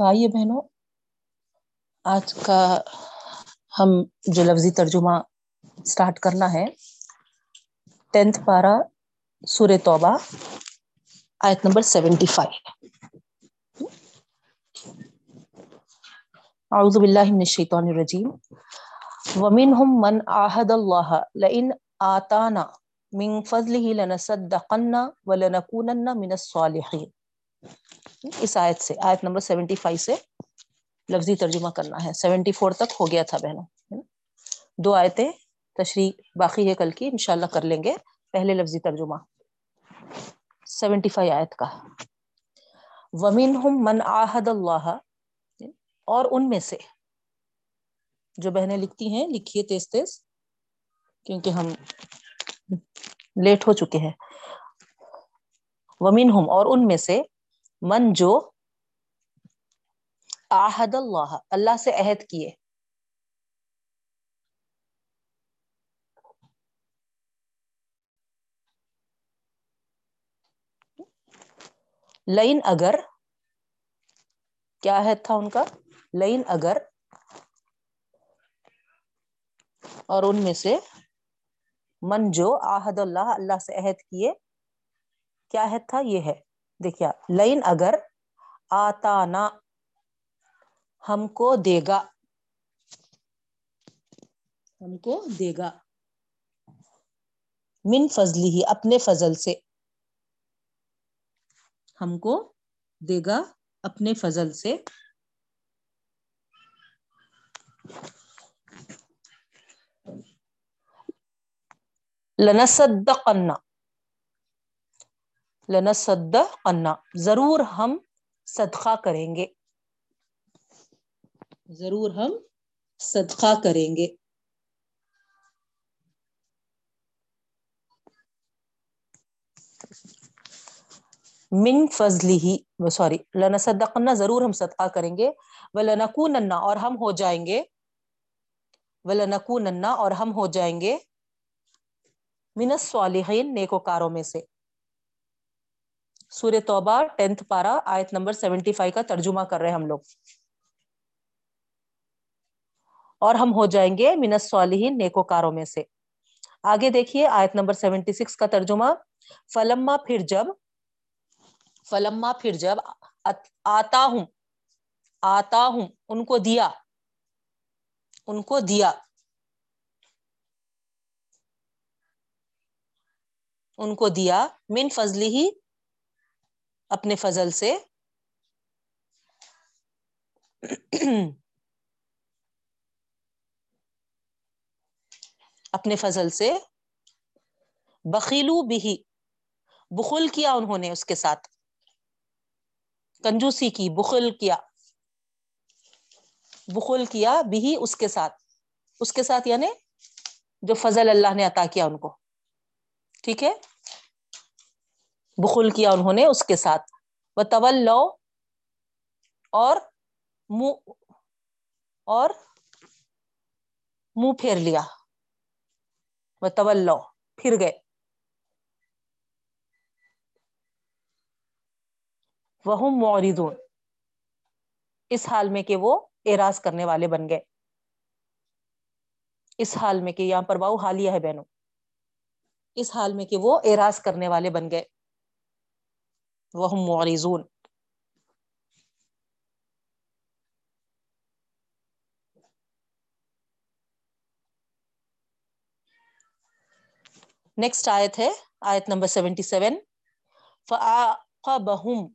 تو آئیے بہنوں، آج کا ہم جو لفظی ترجمہ اسٹارٹ کرنا ہے ٹینتھ پارا سور توبہ، آیت نمبر سیونٹی فائیو اعوذ باللہ من الشیطان الرجیم۔ ومنهم من عاهد الله لئن آتانا من فضله لنصدقن ولنكونن من الصالحين۔ اس آیت سے، آیت نمبر سیونٹی فائیو سے لفظی ترجمہ کرنا ہے۔ سیونٹی فور تک ہو گیا تھا بہنوں دو آیتیں تشریح باقی ہے کل کی، انشاءاللہ کر لیں گے۔ پہلے لفظی ترجمہ۔ سیونٹی فائیو آیت کا۔ ومین من آحد اللہ اور ان میں سے جو بہنیں لکھتی ہیں، لکھیے تیز تیز، کیونکہ ہم لیٹ ہو چکے ہیں۔ ومین ہم اور ان میں سے من جو آحد اللہ اللہ سے عہد کیے۔ لین اگر، کیا عہد تھا ان کا؟ لین اگر، اور ان میں سے من جو آحد اللہ اللہ سے عہد کیے، کیا عہد تھا؟ یہ ہے۔ دیکھیے لین اگر آتا نا، ہم کو دے گا۔ ہم کو دے گا۔ من فضلی ہی، اپنے فضل سے۔ ہم کو دے گا اپنے فضل سے۔ لنصدقنا لنصدقنا ضرور ہم صدقہ کریں گے. ضرور ہم صدقہ کریں گے. من فضلی ہی سوری لنصدقنا ضرور ہم صدقہ کریں گے. ولنکوننا اور ہم ہو جائیں گے. ولنکوننا اور ہم ہو جائیں گے. من الصالحین نیکوکاروں میں سے. سور توبہ، ٹینتھ پارا آیت نمبر سیونٹی فائیو کا ترجمہ کر رہے ہیں ہم لوگ۔ اور ہم ہو جائیں گے من الصالحین نیکوکاروں میں سے۔ آگے دیکھیے آیت نمبر سیونٹی سکس کا ترجمہ۔ فلما پھر جب، فلما پھر جب آتا ہوں آتا ہوں ان کو دیا۔ ان کو دیا۔ ان کو دیا۔ من فضلی ہی اپنے فضل سے۔ اپنے فضل سے۔ بخیلو بھی بخل کیا انہوں نے اس کے ساتھ۔ کنجوسی کی، بخل کیا۔ بخل کیا بھی اس کے ساتھ۔ اس کے ساتھ یعنی جو فضل اللہ نے عطا کیا ان کو۔ ٹھیک ہے؟ بخل کیا انہوں نے اس کے ساتھ۔ وہ طول لو اور منہ اور منہ پھیر لیا۔ وہ طول لو پھر گئے۔ وہ موردون اس حال میں کہ وہ اعراض کرنے والے بن گئے۔ اس حال میں کہ یہاں پر واؤ حالیہ ہے بہنوں۔ اس حال میں کہ وہ اعراض کرنے والے بن گئے۔ وہ معرضون. نیکسٹ آیت ہے، آیت نمبر سیونٹی سیون. فعاقبہم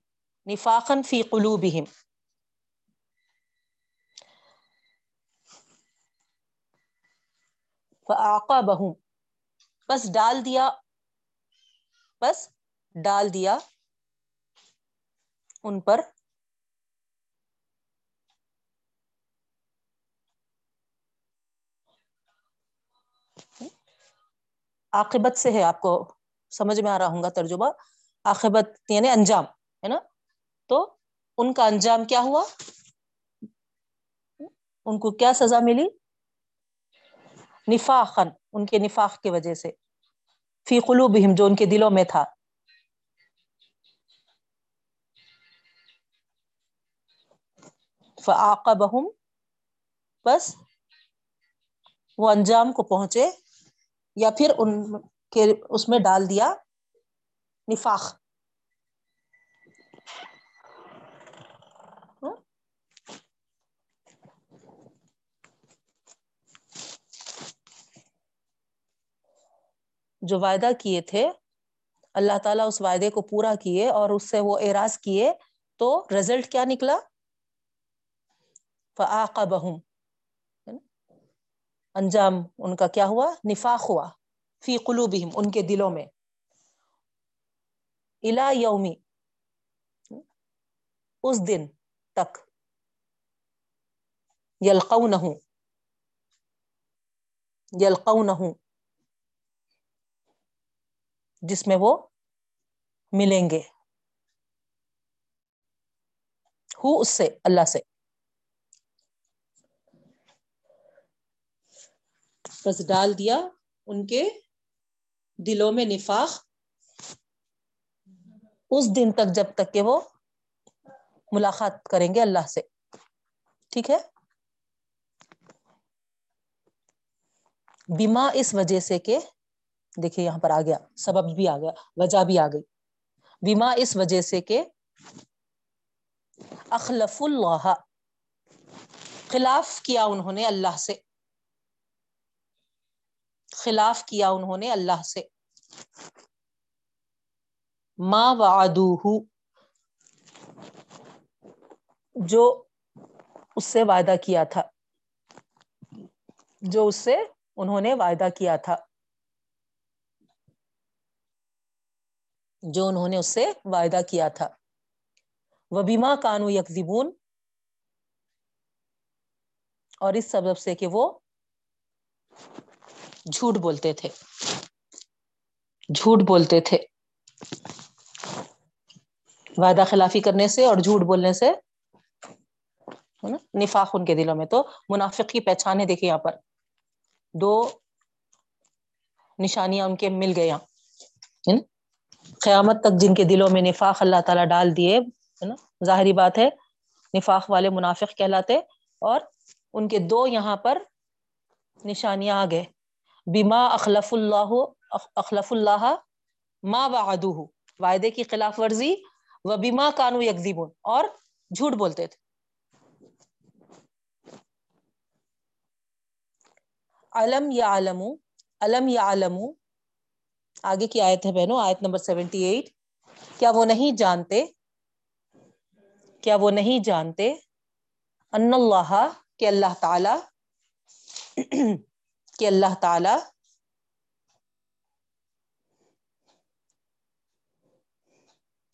نفاقا فی قلوبہم فعاقبہم بس ڈال دیا، بس ڈال دیا ان پر۔ عاقبت سے ہے آپ کو سمجھ میں آ رہا ہوں گا ترجمہ۔ عاقبت یعنی انجام، ہے نا؟ تو ان کا انجام کیا ہوا؟ ان کو کیا سزا ملی؟ نفاقن ان کے نفاق کی وجہ سے۔ فی قلوبہم، جو ان کے دلوں میں تھا۔ فعاقبہم، بس وہ انجام کو پہنچے یا پھر ان کے اس میں ڈال دیا، نفاق۔ جو وعدہ کیے تھے، اللہ تعالیٰ اس وعدے کو پورا کیے اور اس سے وہ اعراض کیے، تو رزلٹ کیا نکلا؟ فعاقبہم انجام ان کا کیا ہوا؟ نفاق ہوا فی قلوبہم، ان کے دلوں میں. الا یومی، اس دن تک. یلقونہ یلقونہ جس میں وہ ملیں گے. ہو اس سے، اللہ سے. بس ڈال دیا، ان کے دلوں میں نفاق۔ اس دن تک جب تک کہ وہ ملاقات کریں گے اللہ سے۔ ٹھیک ہے؟ بیما اس وجہ سے کہ دیکھیے یہاں پر آ گیا، سبب بھی آ گیا، وجہ بھی آ گئی۔ بیما اس وجہ سے کہ اخلف اللہ۔ خلاف کیا انہوں نے اللہ سے۔ خلاف کیا انہوں نے اللہ سے۔ ما وعدوہ۔ جو اس سے وعدہ کیا تھا۔ جو اس سے انہوں نے وعدہ کیا تھا۔ جو انہوں نے اس سے وعدہ کیا تھا۔ وہ بیما کانو یکزیبون اور اس سبب سے کہ وہ جھوٹ بولتے تھے۔ جھوٹ بولتے تھے۔ وعدہ خلافی کرنے سے اور جھوٹ بولنے سے نفاق ان کے دلوں میں۔ تو منافق کی پہچانے دیکھے یہاں پر۔ دو نشانیاں ان کے مل گیا قیامت تک جن کے دلوں میں نفاق اللہ تعالیٰ ڈال دیے نا؟ ظاہری بات ہے، نفاق والے منافق کہلاتے۔ اور ان کے دو یہاں پر نشانیاں آ گئے۔ بیما اخلف اللہ اخلف اللہ ما وعدو وعدے کی خلاف ورزی و بیما کانو یکذیبون اور جھوٹ بولتے تھے۔ علم یا علم علم یا علم آگے کی آیت ہے بہنوں، آیت نمبر سیونٹی ایٹ، کیا وہ نہیں جانتے؟ کیا وہ نہیں جانتے؟ ان اللہ، کہ اللہ تعالی کہ اللہ تعالی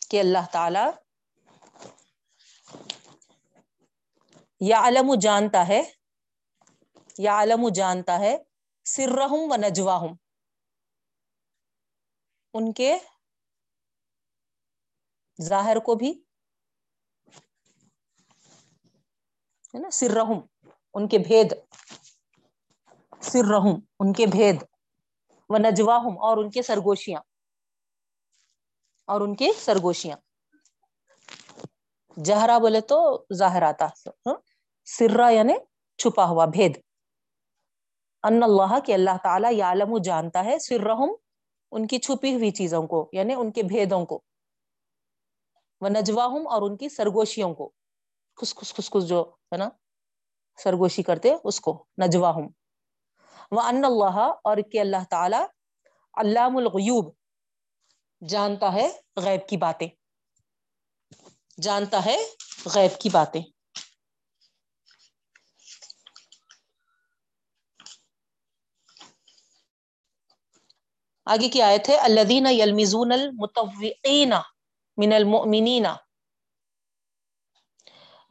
کہ اللہ تعالی یا علم جانتا ہے یا علم جانتا ہے سرہم و نجواہم۔ ان کے ظاہر کو بھی، ہے نا، سرہم، ان کے بھید۔ سرہم ان کے بھید، و نجواہم، اور ان کے سرگوشیاں۔ اور ان کے سرگوشیاں۔ جہرا بولے تو ظاہر آتا۔ ہاں؟ سرا یعنی چھپا ہوا بھید۔ ان اللہ کے اللہ تعالیٰ یعلم جانتا ہے سرہم، ان کی چھپی ہوئی چیزوں کو یعنی ان کے بھیدوں کو۔ وہ نجواہم، اور ان کی سرگوشیوں کو۔ خس خس خس خس جو، ہے نا، سرگوشی کرتے، اس کو، نجواہم۔ وہ ان اللہ اور کہ اللہ تعالی علام الغیوب جانتا ہے غیب کی باتیں۔ جانتا ہے غیب کی باتیں۔ آگے کی آیت ہے الذین یلمزون المتوقین من المؤمنین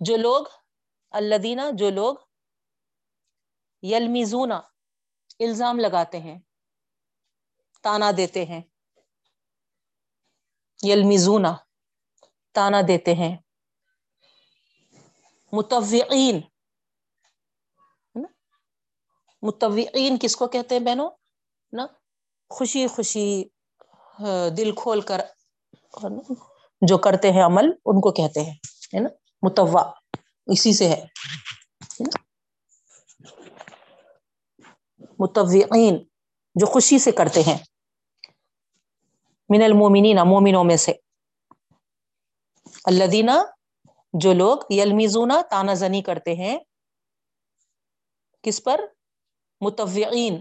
جو لوگ الذین جو لوگ یلمزون الزام لگاتے ہیں، تانا دیتے ہیں یلمزون تانا دیتے ہیں۔ متوقین متوقین کس کو کہتے ہیں بہنوں؟ نا، خوشی خوشی دل کھول کر جو کرتے ہیں عمل، ان کو کہتے ہیں، ہے نا؟ متوا اسی سے ہے متوقین جو خوشی سے کرتے ہیں۔ من المومنین، مومنوں میں سے۔ اللہ جو لوگ یلمیزونا تانا زنی کرتے ہیں۔ کس پر؟ متوعین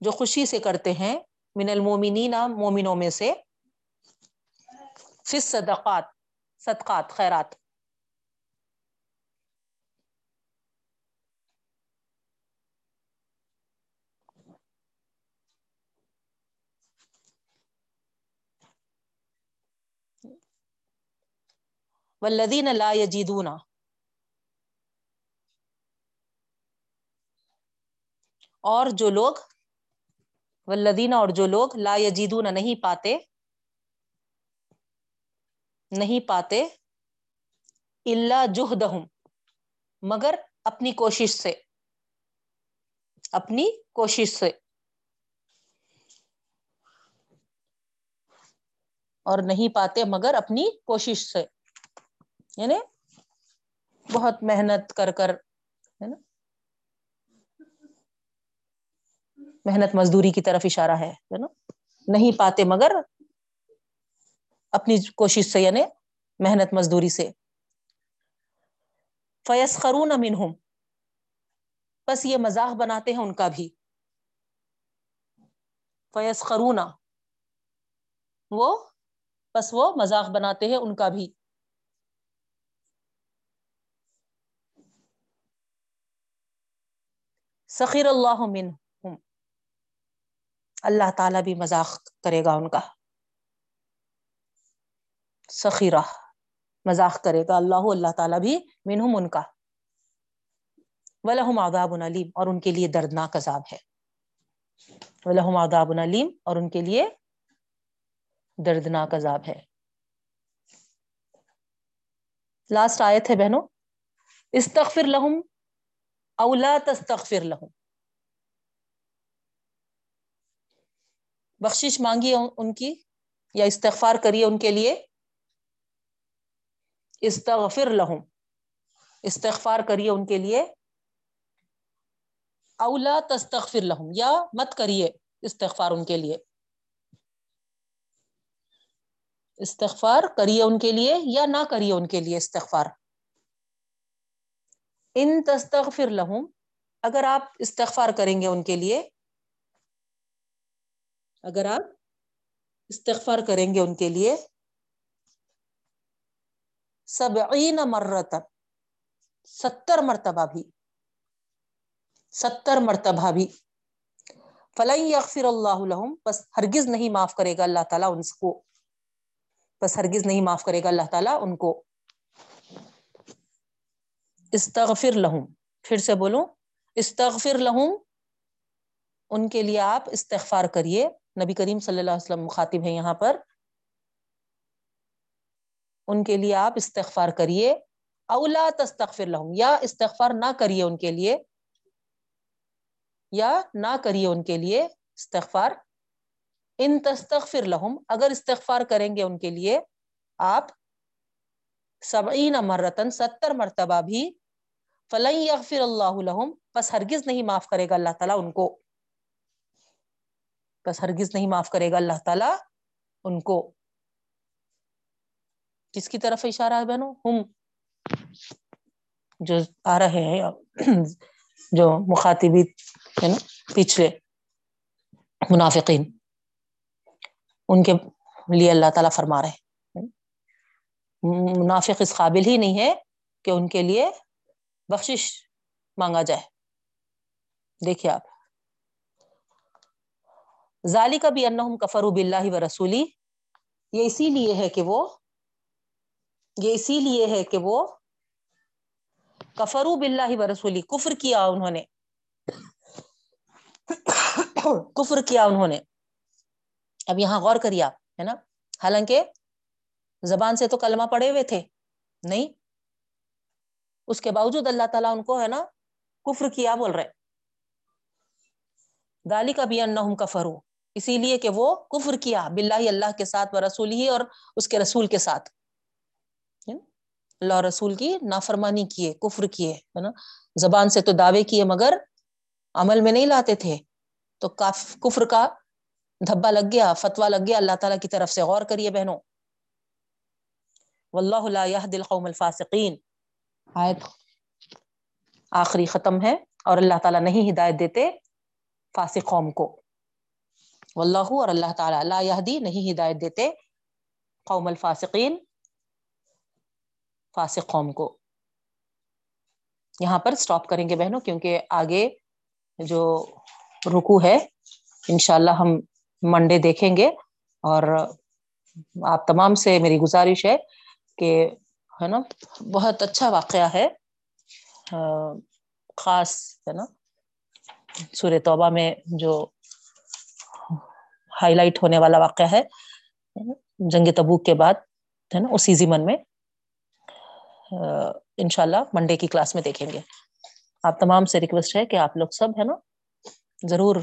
جو خوشی سے کرتے ہیں۔ من المومنین، مومنوں میں سے۔ فس صدقات صدقات، خیرات۔ والذین لا یجیدون اور جو لوگ، والذین اور جو لوگ لا یجیدون نہیں پاتے نہیں پاتے اللہ جہدہم، مگر اپنی کوشش سے، اپنی کوشش سے۔ اور نہیں پاتے مگر اپنی کوشش سے یعنی بہت محنت کر کر، ہے نا؟ محنت مزدوری کی طرف اشارہ ہے نا؟ نہیں پاتے مگر اپنی کوشش سے یعنی محنت مزدوری سے۔ فیس خرون امن ہوں بس یہ مزاح بناتے ہیں ان کا بھی۔ فیس خرونا وہ بس وہ مزاق بناتے ہیں ان کا بھی۔ سخیر اللہ من اللہ تعالیٰ بھی مذاق کرے گا ان کا۔ سخیرہ مذاق کرے گا اللہ اللہ تعالیٰ بھی منہم ان کا۔ ولہم عذاب علیم اور ان کے لیے دردناک عذاب ہے۔ ولہم عذاب علیم اور ان کے لیے دردناک عذاب ہے۔ لاسٹ آیت ہے بہنوں، استغفر لہم اولا تستغفر لہم بخشش مانگی ان کی یا استغفار کریے ان کے لیے؟ استغفر لہم استغفار کریے ان کے لیے۔ اولا تستغفر لہم یا مت کریے استغفار ان کے لیے۔ استغفار کریے ان کے لیے یا نہ کریے ان کے لیے استغفار۔ ان تستغفر لہم، اگر آپ استغفار کریں گے ان کے لیے، اگر آپ استغفار کریں گے ان کے لیے، سبعین مرتب ستر مرتبہ بھی، ستر مرتبہ بھی۔ فلن یغفر اللہ لہم، بس ہرگز نہیں معاف کرے گا اللہ تعالیٰ ان کو۔ بس ہرگز نہیں معاف کرے گا اللہ تعالیٰ ان کو۔ استغفر لہم۔ پھر سے بولوں، استغفر لہم۔ ان کے لیے آپ استغفار کریے۔ نبی کریم صلی اللہ علیہ وسلم مخاطب ہیں یہاں پر۔ ان کے لیے آپ استغفار کریے۔ اولا تستغفر لہم۔ یا استغفار نہ کریے ان کے لیے۔ یا نہ کریے ان کے لیے استغفار۔ ان تستغفر لہم اگر استغفار کریں گے ان کے لیے، آپ سبعین مرتن ستر مرتبہ بھی فلن یغفر اللہ لہم بس ہرگز نہیں معاف کرے گا اللہ تعالیٰ ان کو۔ بس ہرگز نہیں معاف کرے گا اللہ تعالیٰ ان کو۔ کس کی طرف اشارہ ہے بہنوں؟ ہم جو آ رہے ہیں، جو مخاطبی ہے نا، پچھلے منافقین۔ ان کے لیے اللہ تعالیٰ فرما رہے منافق اس قابل ہی نہیں ہے کہ ان کے لیے بخشش مانگا جائے۔ دیکھیے آپ۔ ظالی کا بھی انہم کفرو بلّہ و رسولی۔ یہ اسی لیے ہے کہ وہ یہ اسی لیے ہے کہ وہ کفرو بلّہ و رسولی۔ کفر کیا انہوں نے۔ کفر کیا انہوں نے۔ اب یہاں غور کریے آپ، ہے نا؟ حالانکہ زبان سے تو کلمہ پڑے ہوئے تھے، نہیں؟ اس کے باوجود اللہ تعالیٰ ان کو، ہے نا، کفر کیا بول رہے دالی کا بھی انہم کفرو، اسی لیے کہ وہ کفر کیا باللہ اللہ کے ساتھ و رسول ہی اور اس کے رسول کے ساتھ۔ یعنی اللہ رسول کی نافرمانی کیے، کفر کیے، ہے نا؟ زبان سے تو دعوے کیے مگر عمل میں نہیں لاتے تھے۔ تو کفر کا دھبا لگ گیا فتوا لگ گیا اللہ تعالیٰ کی طرف سے غور کریے بہنوں۔ واللہ لا يهدي القوم الفاسقین۔ آیت۔ آخری ختم ہے اور اللہ تعالیٰ نہیں ہدایت دیتے فاسق قوم کو۔ واللہ اور اللہ تعالیٰ لا يهدي نہیں ہدایت دیتے قوم الفاسقین فاسق قوم کو۔ یہاں پر سٹاپ کریں گے بہنوں کیونکہ آگے جو رکو ہے انشاءاللہ ہم منڈے دیکھیں گے اور آپ تمام سے میری گزارش ہے کہ ہے نا، بہت اچھا واقعہ ہے۔ خاص ہے نا سور توبہ میں جو ہائی لائٹ ہونے والا واقعہ ہے، جنگ تبوک کے بعد، ہے نا، اسی زمن میں انشاءاللہ منڈے کی کلاس میں دیکھیں گے۔ آپ تمام سے ریکویسٹ ہے کہ آپ لوگ سب، ہے نا، ضرور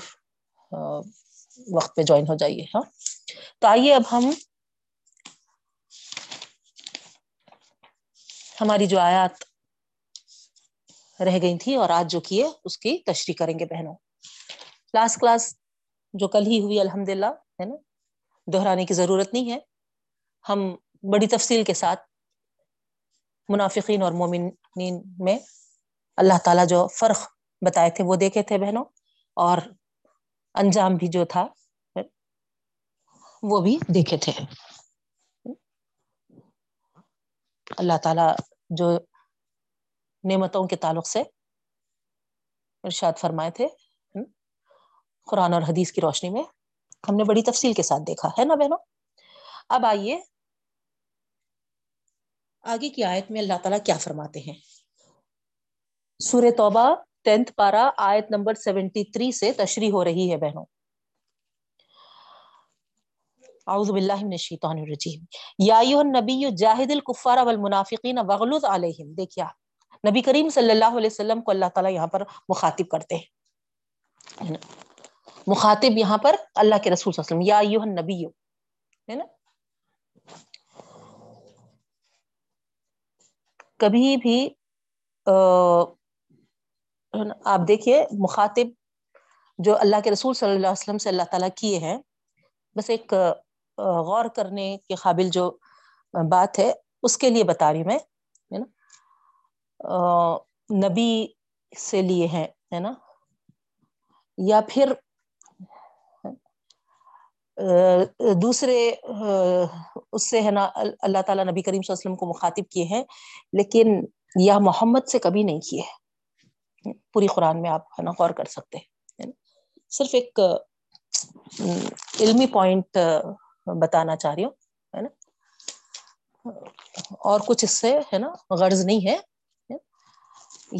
وقت پہ جوائن ہو جائیے ہاں؟ تو آئیے اب ہم ہماری جو آیات رہ گئی تھی اور آج جو کیے، اس کی تشریح کریں گے بہنوں۔ لاسٹ کلاس جو کل ہی ہوئی الحمد للہ ہے نا؟ دہرانے کی ضرورت نہیں ہے۔ ہم بڑی تفصیل کے ساتھ منافقین اور مومنین میں اللہ تعالیٰ جو فرق بتائے تھے، وہ دیکھے تھے بہنوں۔ اور انجام بھی جو تھا، وہ بھی دیکھے تھے۔ اللہ تعالی جو نعمتوں کے تعلق سے ارشاد فرمائے تھے، قرآن اور حدیث کی روشنی میں ہم نے بڑی تفصیل کے ساتھ دیکھا، ہے نا بہنوں؟ اب آئیے آگے کی آیت میں اللہ تعالیٰ کیا فرماتے ہیں۔ سور توبہ ٹینتھ پارا آیت نمبر سیونٹی تھری سے تشریح ہو رہی ہے بہنوں۔ اعوذ باللہ من الشیطان الرجیم۔ یا ایوہ النبی جاہد الکفار والمنافقین وغلظ علیہم۔ دیکھیا نبی کریم صلی اللہ علیہ وسلم کو اللہ تعالیٰ یہاں پر مخاطب کرتے ہیں۔ مخاطب یہاں پر اللہ کے رسول صلی اللہ علیہ وسلم، یا ایوہ النبی، ہے نا؟ کبھی بھی آپ دیکھیے، مخاطب جو اللہ کے رسول صلی اللہ علیہ وسلم سے اللہ تعالیٰ کیے ہیں، بس ایک غور کرنے کے قابل جو بات ہے، اس کے لیے بتا رہی میں، ہے نا؟ نبی سے لیے ہیں، ہے نا؟ یا پھر دوسرے اس سے، ہے نا، اللہ تعالیٰ نبی کریم صلی اللہ علیہ وسلم کو مخاطب کیے ہیں، لیکن یا محمد سے کبھی نہیں کیے۔ پوری قرآن میں آپ ہے نا غور کر سکتے ہیں صرف ایک علمی پوائنٹ بتانا چاہ رہی ہوں، ہے نا؟ اور کچھ اس سے، ہے نا، غرض نہیں ہے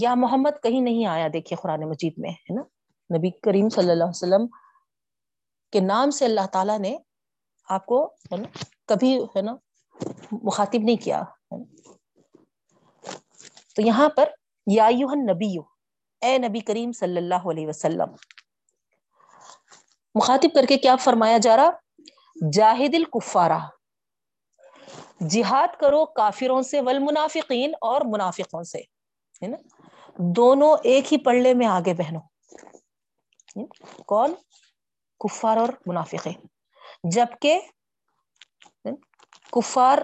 یا محمد کہیں نہیں آیا، دیکھیے قرآن مجید میں، ہے نا؟ نبی کریم صلی اللہ علیہ وسلم کے نام سے اللہ تعالیٰ نے آپ کو، ہے نا، کبھی، ہے نا، مخاطب نہیں کیا تو یہاں پر یا نبی اے نبی کریم صلی اللہ علیہ وسلم۔ مخاطب کر کے کیا فرمایا جا رہا؟ جاہد الکفارہ۔ جہاد کرو کافروں سے، والمنافقین اور منافقوں سے۔ ہے نا؟ دونوں ایک ہی پڑھنے میں آگے بہنوں کون؟ کفار اور منافقین۔ جبکہ کفار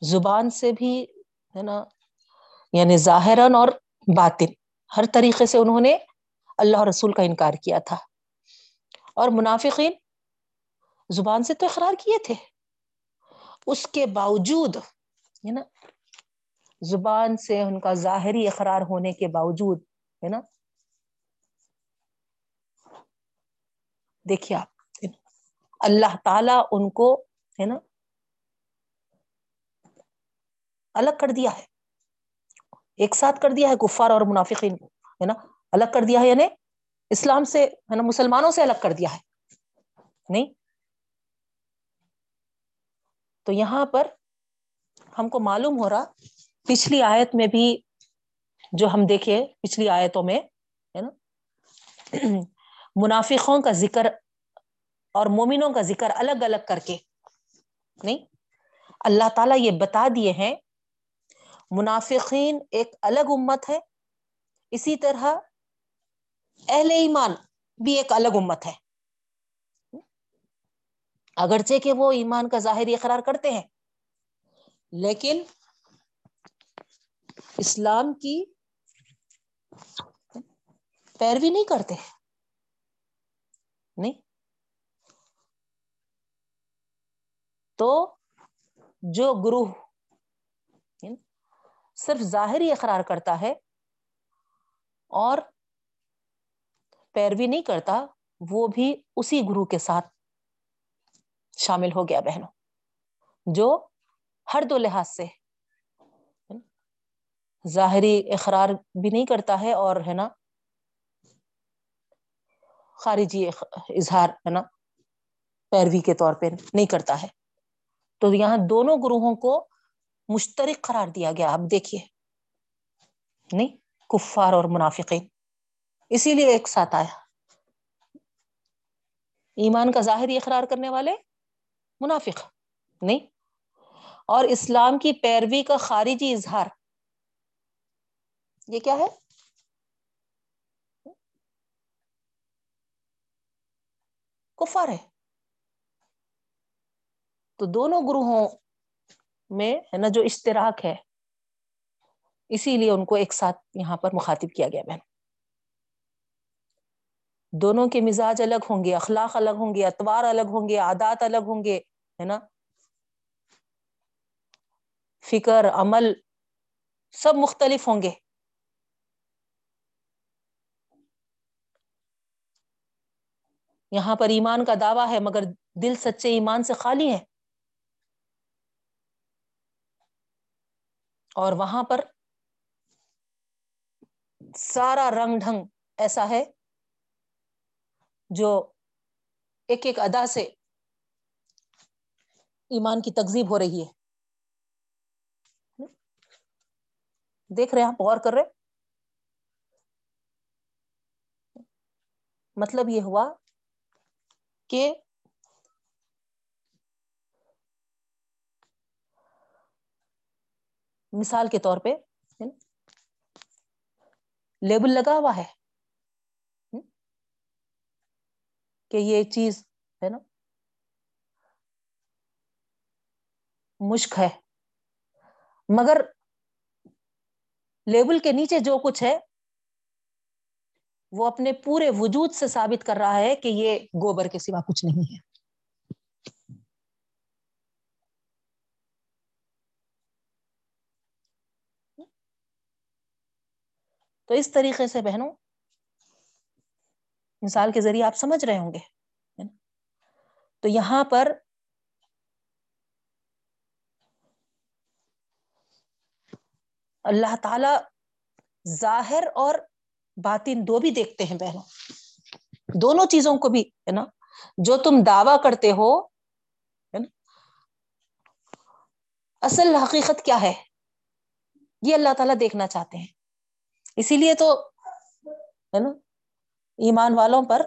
زبان سے بھی، ہے نا؟ یعنی ظاہراً اور باطن۔ ہر طریقے سے انہوں نے اللہ رسول کا انکار کیا تھا۔ اور منافقین زبان سے تو اقرار کیے تھے۔ اس کے باوجود، ہے نا، زبان سے ان کا ظاہری اقرار ہونے کے باوجود، ہے نا، دیکھیے آپ، اللہ تعالی ان کو، ہے نا، الگ کر دیا ہے۔ ایک ساتھ کر دیا ہے کفار اور منافقین، ہے نا؟ الگ کر دیا ہے یعنی اسلام سے، ہے نا، مسلمانوں سے الگ کر دیا ہے، نہیں؟ تو یہاں پر ہم کو معلوم ہو رہا، پچھلی آیت میں بھی جو ہم دیکھے پچھلی آیتوں میں، ہے نا؟ منافقوں کا ذکر اور مومنوں کا ذکر الگ الگ کر کے، نہیں؟ اللہ تعالیٰ یہ بتا دیے ہیں منافقین ایک الگ امت ہے، اسی طرح اہل ایمان بھی ایک الگ امت ہے۔ اگرچہ کہ وہ ایمان کا ظاہری اقرار کرتے ہیں، لیکن اسلام کی پیروی نہیں کرتے۔ نہیں۔ تو جو گروہ صرف ظاہری اقرار کرتا ہے اور پیروی نہیں کرتا، وہ بھی اسی گروہ کے ساتھ شامل ہو گیا بہنوں، جو ہر دو لحاظ سے ظاہری اقرار بھی نہیں کرتا ہے اور ہے نا خارجی اظہار ہے نا پیروی کے طور پہ نہیں کرتا ہے۔ تو یہاں دونوں گروہوں کو مشترک قرار دیا گیا۔ اب دیکھیے۔ نہیں، کفار اور منافقین۔ اسی لیے ایک ساتھ آیا۔ ایمان کا ظاہری اقرار کرنے والے منافق۔ نہیں۔ اور اسلام کی پیروی کا خارجی اظہار۔ یہ کیا ہے؟ کفار ہے۔ تو دونوں گروہوں میں ہے نا جو اشتراک ہے۔ اسی لیے ان کو ایک ساتھ یہاں پر مخاطب کیا گیا، بہن۔ دونوں کے مزاج الگ ہوں گے، اخلاق الگ ہوں گے، اتوار الگ ہوں گے، عادات الگ ہوں گے، ہے نا۔ فکر، عمل سب مختلف ہوں گے۔ یہاں پر ایمان کا دعویٰ ہے، مگر دل سچے ایمان سے خالی ہے اور وہاں پر سارا رنگ ڈھنگ ایسا ہے جو ایک ایک ادا سے ایمان کی تقزیب ہو رہی ہے۔ دیکھ رہے آپ، غور کر رہے مطلب یہ ہوا کہ مثال کے طور پہ لیبل لگا ہوا ہے کہ یہ چیز ہے نا، مشک ہے، مگر لیبل کے نیچے جو کچھ ہے، وہ اپنے پورے وجود سے ثابت کر رہا ہے کہ یہ گوبر کے سوا کچھ نہیں ہے۔ تو اس طریقے سے بہنوں، مثال کے ذریعے آپ سمجھ رہے ہوں گے تو یہاں پر اللہ تعالی ظاہر اور باطن دو بھی دیکھتے ہیں بہنوں۔ دونوں چیزوں کو بھی، ہے نا؟ جو تم دعوی کرتے ہو اصل حقیقت کیا ہے؟ یہ اللہ تعالیٰ دیکھنا چاہتے ہیں۔ اسی لیے تو ہے نا، ایمان والوں پر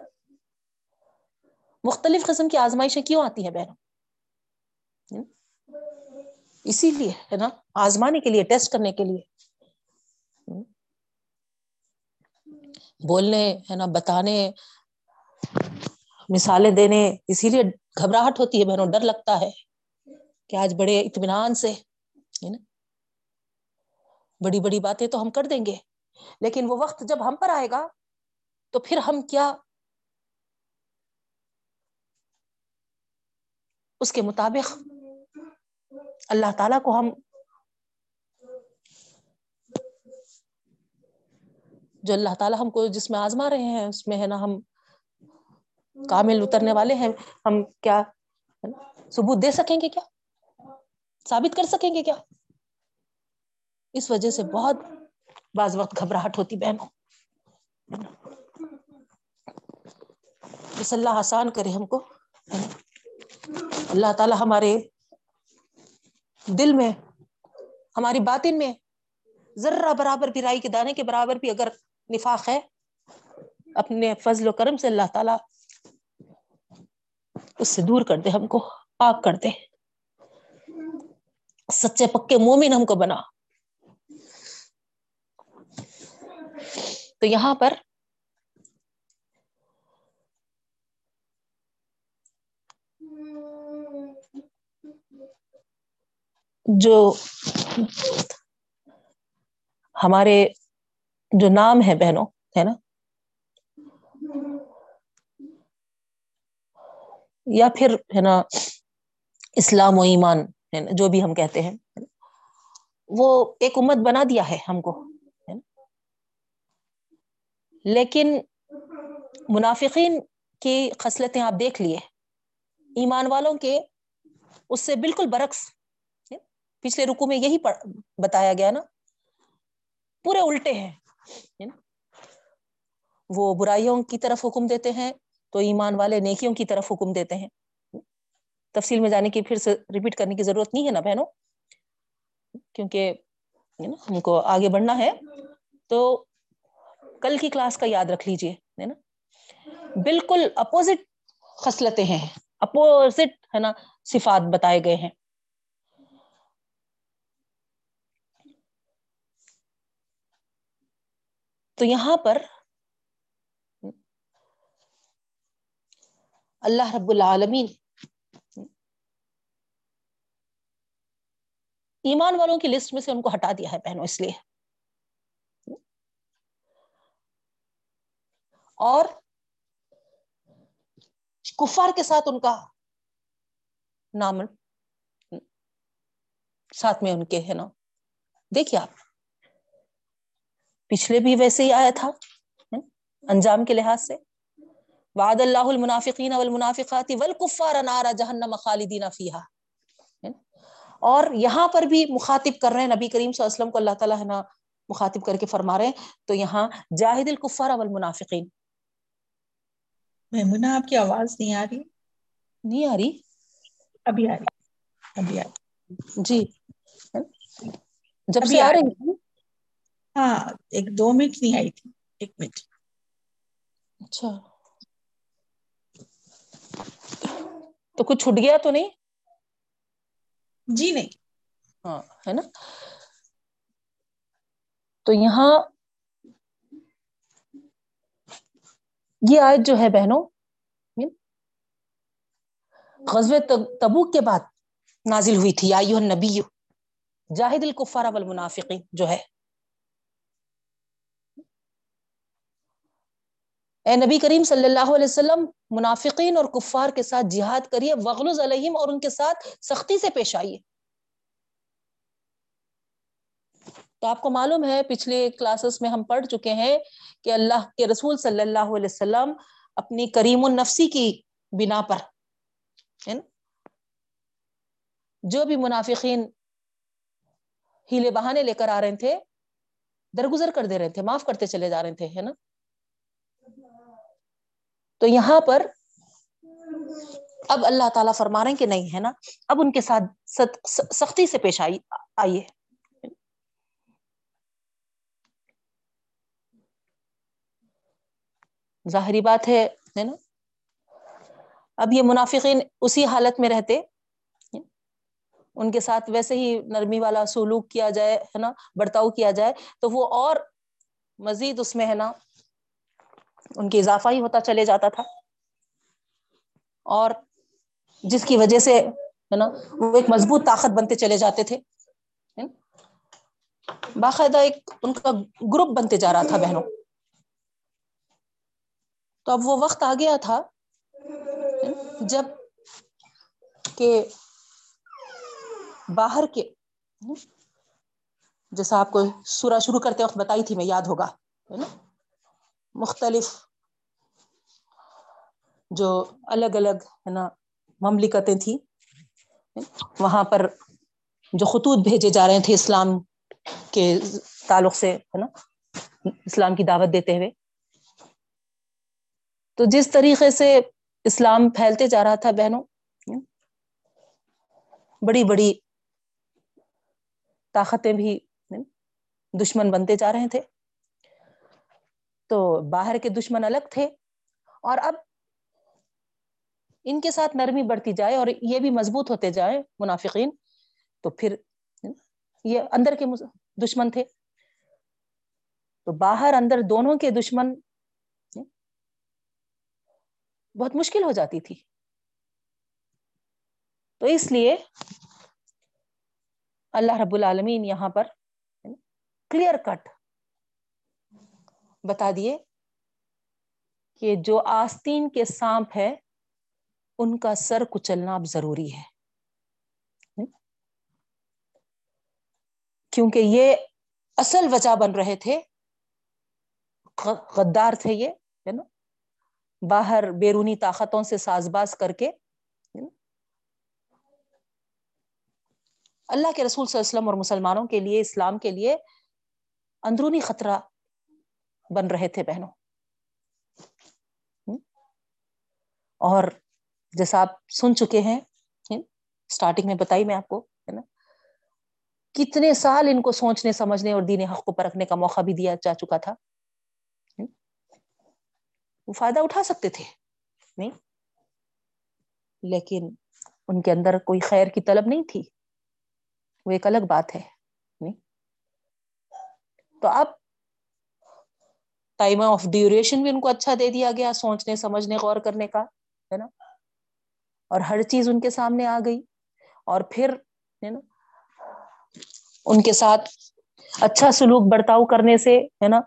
مختلف قسم کی آزمائشیں کیوں آتی ہیں بہنوں؟ اسی لیے ہے نا، آزمانے کے لیے، ٹیسٹ کرنے کے لیے۔ بولنے، ہے نا، بتانے، مثالیں دینے، اسی لیے گھبراہٹ ہوتی ہے بہنوں، ڈر لگتا ہے کہ آج بڑے اطمینان سے، ہے نا؟ بڑی بڑی باتیں تو ہم کر دیں گے۔ لیکن وہ وقت جب ہم پر آئے گا، تو پھر ہم کیا اس کے مطابق اللہ تعالی کو ہم جو اللہ تعالیٰ ہم کو جس میں آزما رہے ہیں، اس میں ہے نا ہم کامل اترنے والے ہیں۔ ہم کیا ثبوت دے سکیں گے کیا؟ ثابت کر سکیں گے کیا؟ اس وجہ سے بہت بعض وقت گھبراہٹ ہوتی بہنوں بس اللہ آسان کرے ہم کو۔ اللہ تعالی ہمارے دل میں، ہماری باطن میں ذرہ برابر بھی رائی کے دانے کے برابر بھی اگر نفاق ہے، اپنے فضل و کرم سے اللہ تعالی اس سے دور کر دے ہم کو، پاک کر دے۔ سچے پکے مومن ہم کو بنا۔ تو یہاں پر جو ہمارے جو نام ہے بہنوں، ہے نا؟ یا پھر، ہے نا، اسلام و ایمان، ہے نا، جو بھی ہم کہتے ہیں وہ ایک امت بنا دیا ہے ہم کو۔ لیکن منافقین کی خصلتیں آپ دیکھ لیے۔ ایمان والوں کے اس سے بالکل برعکس، پچھلے رکو میں یہی بتایا گیا نا، پورے الٹے ہیں وہ برائیوں کی طرف حکم دیتے ہیں تو ایمان والے نیکیوں کی طرف حکم دیتے ہیں۔ تفصیل میں جانے کی پھر سے ریپیٹ کرنے کی ضرورت نہیں ہے نا بہنوں، کیونکہ ہم کو آگے بڑھنا ہے۔ تو کل کی کلاس کا یاد رکھ لیجیے نا؟ بالکل اپوزٹ خصلتیں ہیں اپوزٹ ہے نا، صفات بتائے گئے ہیں۔ تو یہاں پر اللہ رب العالمین ایمان والوں کی لسٹ میں سے ان کو ہٹا دیا ہے بہنوں، اس لیے۔ اور کفار کے ساتھ ان کا نام ساتھ میں ان کے ہے نا۔ دیکھیے آپ، پچھلے بھی ویسے ہی آیا تھا انجام کے لحاظ سے۔ وعد اللہ المنافقین والمنافقات والکفار نار جہنم خالدین فیہا۔ اور یہاں پر بھی مخاطب کر رہے ہیں، نبی کریم صلی اللہ علیہ وسلم کو اللہ تعالیٰ ہے نا مخاطب کر کے فرما رہے ہیں۔ تو یہاں جاہد الکفار والمنافقین میمونہ آپ کی آواز نہیں آ رہی؟ نہیں آ رہی۔ ابھی آ رہی۔ ابھی آ رہی۔ جی۔ جب سے آ رہی ہاں ایک دو منٹ نہیں آئی تھی۔ ایک منٹ۔ اچھا۔ تو کچھ چھوٹ گیا تو نہیں؟ جی نہیں۔ ہاں ہے نا؟ تو یہاں یہ آیت جو ہے بہنوں، غزوہ تبوک کے بعد نازل ہوئی تھی ایھا النبی، جاہد الکفار والمنافقین جو ہے۔ اے نبی کریم صلی اللہ علیہ وسلم، منافقین اور کفار کے ساتھ جہاد کریے، وغلظ علیہم اور ان کے ساتھ سختی سے پیش آئیے۔ تو آپ کو معلوم ہے پچھلے کلاسز میں ہم پڑھ چکے ہیں کہ اللہ کے رسول صلی اللہ علیہ وسلم اپنی کریم النفسی کی بنا پر جو بھی منافقین ہیلے بہانے لے کر آ رہے تھے، درگزر کر دے رہے تھے، معاف کرتے چلے جا رہے تھے، ہے نا؟ تو یہاں پر اب اللہ تعالی فرما رہے ہیں کہ نہیں، ہے نا؟ اب ان کے ساتھ سختی سے پیش آئی، آئیے۔ ظاہری بات ہے ہے نا؟ اب یہ منافقین اسی حالت میں رہتے، ان کے ساتھ ویسے ہی نرمی والا سلوک کیا جائے، ہے نا؟ برتاؤ کیا جائے، تو وہ اور مزید اس میں، ہے نا، ان کی اضافہ ہی ہوتا چلے جاتا تھا۔ اور جس کی وجہ سے، ہے نا، وہ ایک مضبوط طاقت بنتے چلے جاتے تھے باقاعدہ ایک ان کا گروپ بنتے جا رہا تھا، بہنوں۔ تو اب وہ وقت آ گیا تھا جبکہ باہر کے جیسا آپ کو سورہ شروع کرتے وقت بتائی تھی میں یاد ہوگا، ہے نا؟ مختلف جو الگ الگ، ہے نا، مملکتیں تھیں، وہاں پر جو خطوط بھیجے جا رہے تھے اسلام کے تعلق سے، ہے نا؟ اسلام کی دعوت دیتے ہوئے۔ تو جس طریقے سے اسلام پھیلتے جا رہا تھا بہنوں، بڑی بڑی طاقتیں بھی دشمن بنتے جا رہے تھے۔ تو باہر کے دشمن الگ تھے اور اب ان کے ساتھ نرمی بڑھتی جائے اور یہ بھی مضبوط ہوتے جائے منافقین، تو پھر یہ اندر کے دشمن تھے۔ تو باہر اندر دونوں کے دشمن بہت مشکل ہو جاتی تھی۔ تو اس لیے اللہ رب العالمین یہاں پر کلیئر کٹ بتا دیے کہ جو آستین کے سانپ ہے، ان کا سر کچلنا اب ضروری ہے۔ کیونکہ یہ اصل وجہ بن رہے تھے غدار تھے یہ، ہے نا؟ باہر بیرونی طاقتوں سے ساز باز کر کے اللہ کے رسول صلی اللہ علیہ وسلم اور مسلمانوں کے لیے، اسلام کے لیے اندرونی خطرہ بن رہے تھے بہنوں. Hmm. اور جیسا آپ سن چکے ہیں hmm، اسٹارٹنگ میں بتائی میں آپ کو، ہے نا. کتنے سال ان کو سوچنے، سمجھنے اور دین حق کو پرکھنے کا موقع بھی دیا جا چکا تھا۔ وہ فائدہ اٹھا سکتے تھے، نہیں؟ لیکن ان کے اندر کوئی خیر کی طلب نہیں تھی۔ وہ ایک الگ بات ہے، نہیں؟ تو اب ٹائم آف ڈیوریشن بھی ان کو اچھا دے دیا گیا، سوچنے، سمجھنے، غور کرنے کا، ہے نا؟ اور ہر چیز ان کے سامنے آ گئی۔ اور پھر، ہے نا؟ ان کے ساتھ اچھا سلوک برتاؤ کرنے سے، ہے نا؟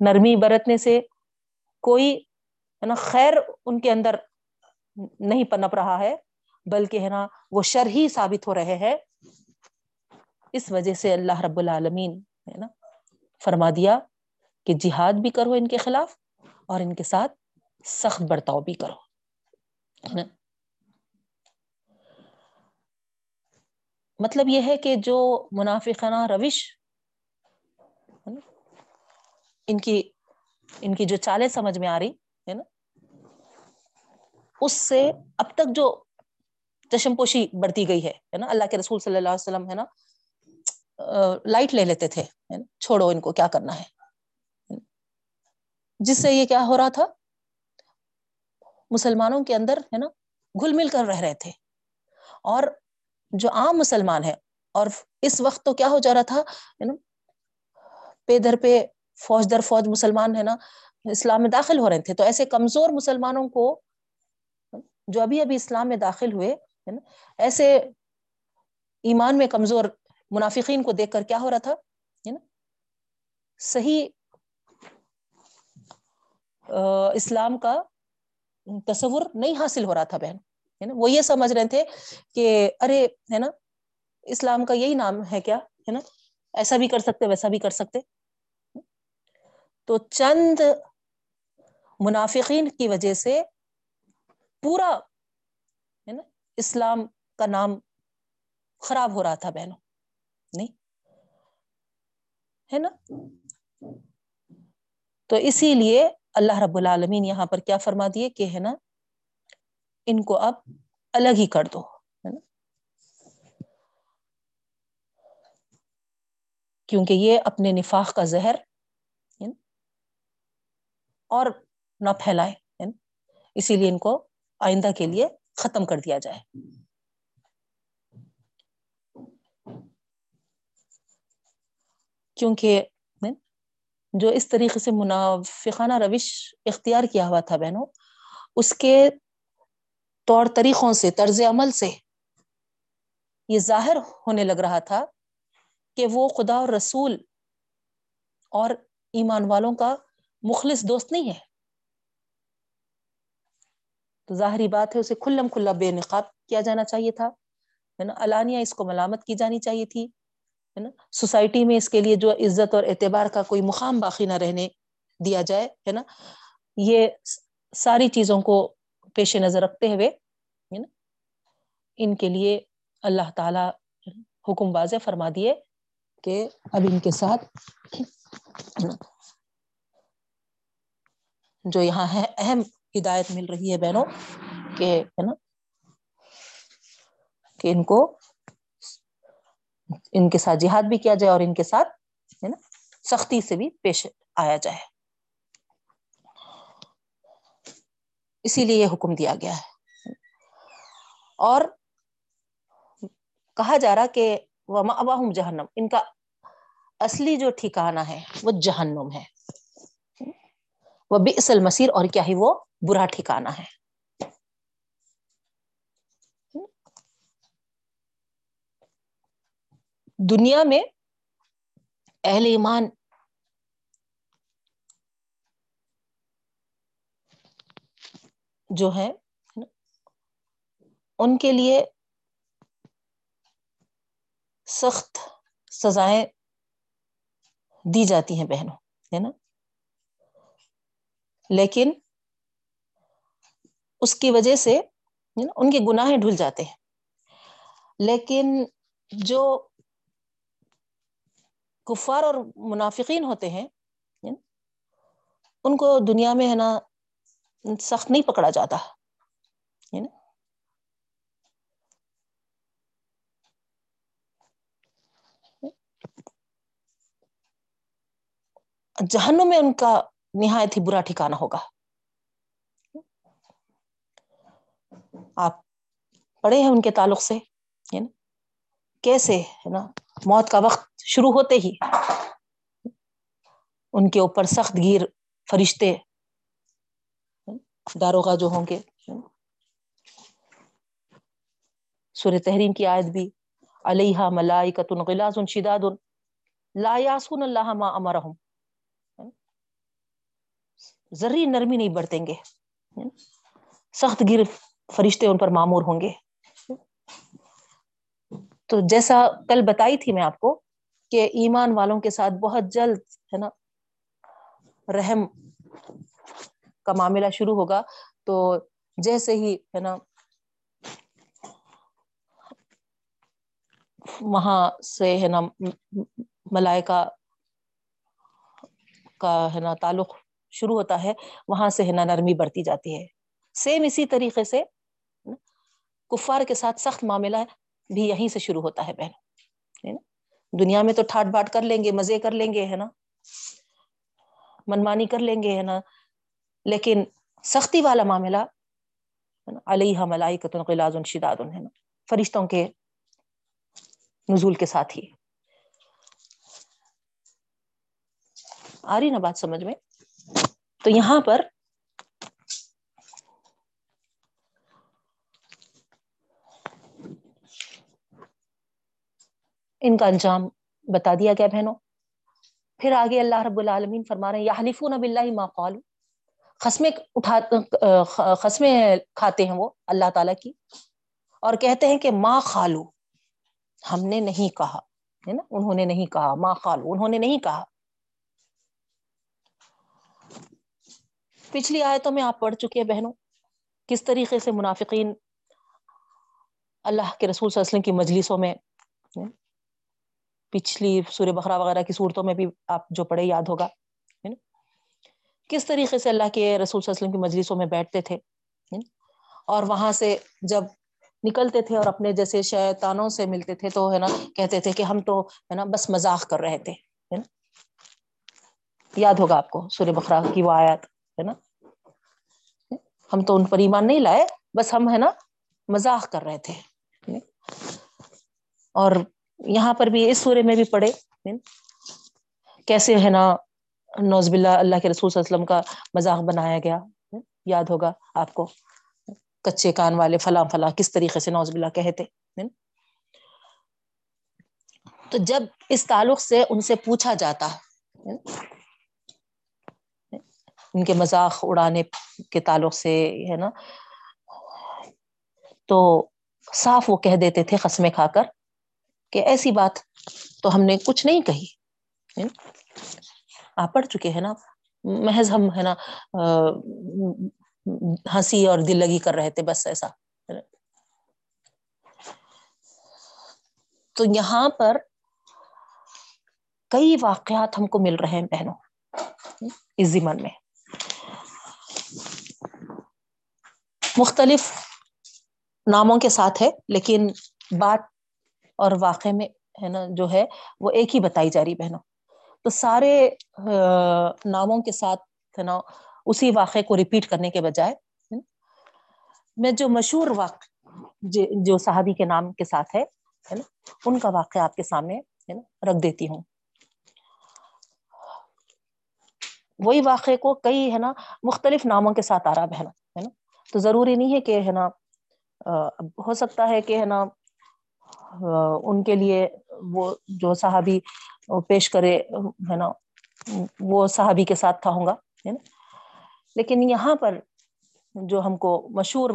نرمی برتنے سے کوئی ہے نا خیر ان کے اندر نہیں پنپ رہا ہے، بلکہ ہے نا وہ شر ہی ثابت ہو رہے ہیں۔ اس وجہ سے اللہ رب العالمین ہے نا فرما دیا کہ جہاد بھی کرو ان کے خلاف اور ان کے ساتھ سخت برتاؤ بھی کرو۔ مطلب یہ ہے کہ جو منافقانہ روش ان کی ان کی جو چالیں سمجھ میں آ رہی، ہے نا؟ اس سے اب تک جو چشم پوشی بڑھتی گئی ہے نا؟ اللہ کے رسول صلی اللہ علیہ وسلم، ہے نا؟ لائٹ لے لیتے تھے چھوڑو ان کو، کیا کرنا ہے؟ جس سے یہ کیا ہو رہا تھا؟ مسلمانوں کے اندر، ہے نا؟ گھل مل کر رہ رہے تھے۔ اور جو عام مسلمان ہے اور اس وقت تو کیا ہو جا رہا تھا پے در پہ فوج در فوج مسلمان ہے نا، اسلام میں داخل ہو رہے تھے۔ تو ایسے کمزور مسلمانوں کو جو ابھی ابھی اسلام میں داخل ہوئے ہے نا، ایسے ایمان میں کمزور منافقین کو دیکھ کر کیا ہو رہا تھا؟ ہے نا، صحیح اسلام کا تصور نہیں حاصل ہو رہا تھا بہن۔ ہے نا، وہ یہ سمجھ رہے تھے کہ ارے، ہے نا، اسلام کا یہی نام ہے کیا؟ ہے نا، ایسا بھی کر سکتے، ویسا بھی کر سکتے۔ تو چند منافقین کی وجہ سے پورا ہے نا اسلام کا نام خراب ہو رہا تھا بہنوں، نہیں؟ ہے نا؟ تو اسی لیے اللہ رب العالمین یہاں پر کیا فرما دیے کہ ہے نا، ان کو اب الگ ہی کر دو، ہے نا؟ کیونکہ یہ اپنے نفاق کا زہر اور نہ پھیلائے اسی لیے ان کو آئندہ کے لیے ختم کر دیا جائے۔ کیونکہ جو اس طریقے سے منافقانہ روش اختیار کیا ہوا تھا بہنوں، اس کے طور طریقوں سے، طرز عمل سے یہ ظاہر ہونے لگ رہا تھا کہ وہ خدا اور رسول اور ایمان والوں کا مخلص دوست نہیں ہے۔ تو ظاہری بات ہے، اسے کھلم کھلا بے نقاب کیا جانا چاہیے تھا۔ ہے نا؟ علانیہ اس کو ملامت کی جانی چاہیے تھی۔ ہے نا؟ سوسائٹی میں اس کے لیے جو عزت اور اعتبار کا کوئی مقام باقی نہ رہنے دیا جائے۔ ہے نا؟ یہ ساری چیزوں کو پیش نظر رکھتے ہوئے، ہے نا؟ ان کے لیے اللہ تعالی حکم واضح فرما دیے کہ اب ان کے ساتھ جو یہاں ہے، اہم ہدایت مل رہی ہے بہنوں کہ، ہے نا، کہ ان کو، ان کے ساتھ جہاد بھی کیا جائے اور ان کے ساتھ، ہے نا، سختی سے بھی پیش آیا جائے۔ اسی لیے یہ حکم دیا گیا ہے۔ اور کہا جا رہا کہ وما اباہم جہنم ان کا اصلی جو ٹھکانہ ہے، وہ جہنم ہے۔ وہ بھی اصل مسیر اور کیا ہی وہ برا ٹھکانہ ہے۔ دنیا میں اہل ایمان جو ہے ان کے لیے سخت سزائیں دی جاتی ہیں بہنوں، ہے نا؟ لیکن اس کی وجہ سے ان کے گناہیں ڈھل جاتے ہیں۔ لیکن جو کفار اور منافقین ہوتے ہیں ان کو دنیا میں ہے نا سخت نہیں پکڑا جاتا۔ جہنم میں ان کا نہایت ہی برا ٹھکانا ہوگا۔ آپ پڑھے ہیں ان کے تعلق سے، ہے نا؟ کیسے، ہے نا؟ موت کا وقت شروع ہوتے ہی ان کے اوپر سخت گیر فرشتے، داروغہ جو ہوں گے سور تحریم کی آیت بھی علیہ ملائکۃ غلاظ شداد لا یاسون اللہ ما امرہم۔ ذری نرمی نہیں برتیں گے۔ سخت گر فرشتے ان پر معمور ہوں گے۔ تو جیسا کل بتائی تھی میں آپ کو کہ ایمان والوں کے ساتھ بہت جلد، ہے نا، رحم کا معاملہ شروع ہوگا۔ تو جیسے ہی، ہے نا، وہاں سے، ہے نا، ملائکہ کا، ہے نا، تعلق شروع ہوتا ہے، وہاں سے ہے نا نرمی بڑھتی جاتی ہے۔ سیم اسی طریقے سے کفار کے ساتھ سخت معاملہ بھی یہیں سے شروع ہوتا ہے بہن۔ دنیا میں تو ٹھاٹ باٹ کر لیں گے، مزے کر لیں گے، ہے نا؟ منمانی کر لیں گے، ہے نا؟ لیکن سختی والا معاملہ علیہ ملائی قطلاز شداد ہے نا؟ فرشتوں کے نزول کے ساتھ ہی۔ آ رہی نا بات سمجھ میں؟ تو یہاں پر ان کا انجام بتا دیا گیا بہنوں۔ پھر آگے اللہ رب العالمین فرما رہے ہیں یا اللہ ما قالو قسمیں اٹھا قسمیں کھاتے ہیں وہ اللہ تعالیٰ کی اور کہتے ہیں کہ ماں خالو ہم نے نہیں کہا، ہے نا؟ انہوں نے نہیں کہا ماں خالو انہوں نے نہیں کہا۔ پچھلی آیتوں میں آپ پڑھ چکے ہیں بہنوں، کس طریقے سے منافقین اللہ کے رسول صلی اللہ علیہ وسلم کی مجلسوں میں، پچھلی سورہ بخرا وغیرہ کی صورتوں میں بھی آپ جو پڑھے، یاد ہوگا کس طریقے سے اللہ کے رسول صلی اللہ علیہ وسلم کی مجلسوں میں بیٹھتے تھے اور وہاں سے جب نکلتے تھے اور اپنے جیسے شیطانوں سے ملتے تھے تو، ہے نا، کہتے تھے کہ ہم تو، ہے نا، بس مذاق کر رہے تھے یاد ہوگا آپ کو سورہ بخرا کی وہ آیات۔ ہے نا؟ ہم تو ان پر ایمان نہیں لائے، بس ہم ہے نا مذاق کر رہے تھے۔ اور یہاں پر بھی اس سورے میں بھی پڑھے۔ کیسے ہے نا، نوز باللہ، اللہ کے رسول صلی اللہ علیہ وسلم کا مذاق بنایا گیا۔ یاد ہوگا آپ کو۔ کچے کان والے فلاں فلاں کس طریقے سے نوز باللہ کہتے تو جب اس تعلق سے ان سے پوچھا جاتا ان کے مذاق اڑانے کے تعلق سے، ہے نا؟ تو صاف وہ کہہ دیتے تھے قسمیں کھا کر کہ ایسی بات تو ہم نے کچھ نہیں کہی آپ پڑھ چکے ہیں نا؟ محض ہم، ہے نا ہنسی اور دل لگی کر رہے تھے، بس ایسا تو یہاں پر کئی واقعات ہم کو مل رہے ہیں بہنوں، اس زمن میں۔ مختلف ناموں کے ساتھ ہے، لیکن بات اور واقع میں ہے نا جو ہے، وہ ایک ہی بتائی جا رہی بہنوں۔ تو سارے ناموں کے ساتھ ہے نا، اسی واقعے کو ریپیٹ کرنے کے بجائے میں جو مشہور واقع، جو صحابی کے نام کے ساتھ ہے ہے نا، ان کا واقعہ آپ کے سامنے ہے نا رکھ دیتی ہوں۔ وہی واقعے کو کئی ہے نا مختلف ناموں کے ساتھ آ رہا بہنا تو ضروری نہیں ہے کہ ہے نا ہو سکتا ہے کہ ہے نا ان کے لیے وہ جو صحابی پیش کرے، ہے نا، وہ صحابی کے ساتھ تھا ہوں گا، ہے نا۔ لیکن یہاں پر جو ہم کو مشہور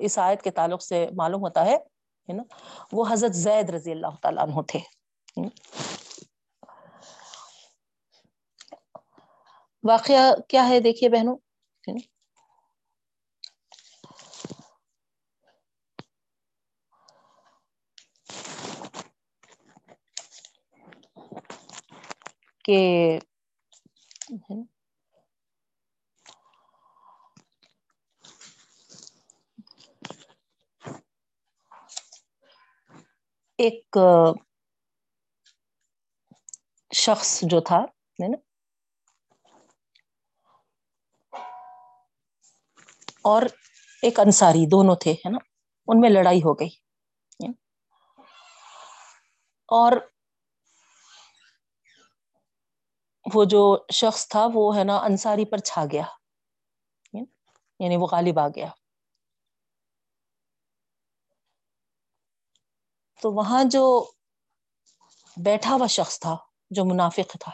اس آیت کے تعلق سے معلوم ہوتا ہے نا، وہ حضرت زید رضی اللہ تعالیٰ عنہ تھے۔ واقعہ کیا ہے دیکھیے بہنوں کہ ایک شخص جو تھا نا اور ایک انصاری دونوں تھے ہے نا ان میں لڑائی ہو گئی اور وہ جو شخص تھا وہ ہے نا انصاری پر چھا گیا۔ یعنی وہ غالب آ گیا۔ تو وہاں جو بیٹھا ہوا شخص تھا، جو منافق تھا،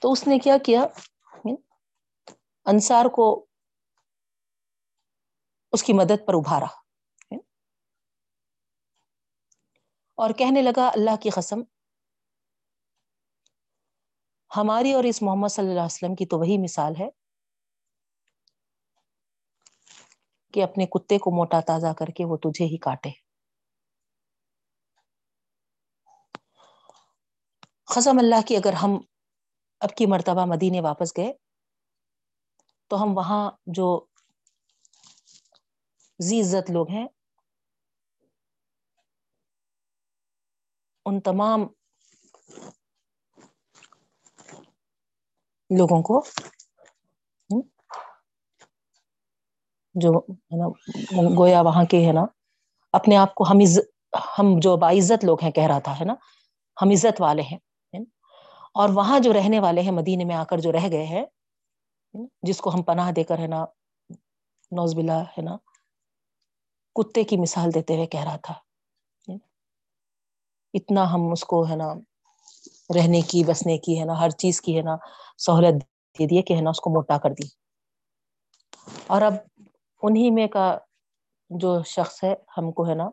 تو اس نے کیا کیا؟ انصار کو اس کی مدد پر ابھارا۔ اور کہنے لگا، اللہ کی قسم، ہماری اور اس محمد صلی اللہ علیہ وسلم کی تو وہی مثال ہے کہ اپنے کتے کو موٹا تازہ کر کے وہ تجھے ہی کاٹے۔ خزم اللہ کی اگر ہم اب کی مرتبہ مدینے واپس گئے تو ہم وہاں جو زی عزت لوگ ہیں ان تمام لوگوں کو جو ہے نا گویا وہاں کے ہے نا، اپنے آپ کو ہم ہم جو باعزت لوگ ہیں، کہہ رہا تھا، ہے نا، ہم عزت والے ہیں اور وہاں جو رہنے والے ہیں، مدینے میں آ کر جو رہ گئے ہیں، جس کو ہم پناہ دے کر، ہے نا نوز بلا ہے نا، کتے کی مثال دیتے ہوئے کہہ رہا تھا۔ اتنا ہم اس کو ہے نا رہنے کی، بسنے کی ہے نا، ہر چیز کی ہے نا سہولت دے دیے کہ ہے نا اس کو موٹا کر دی۔ اور اب انہیں میں کا جو شخص ہے، ہم کو ہے نا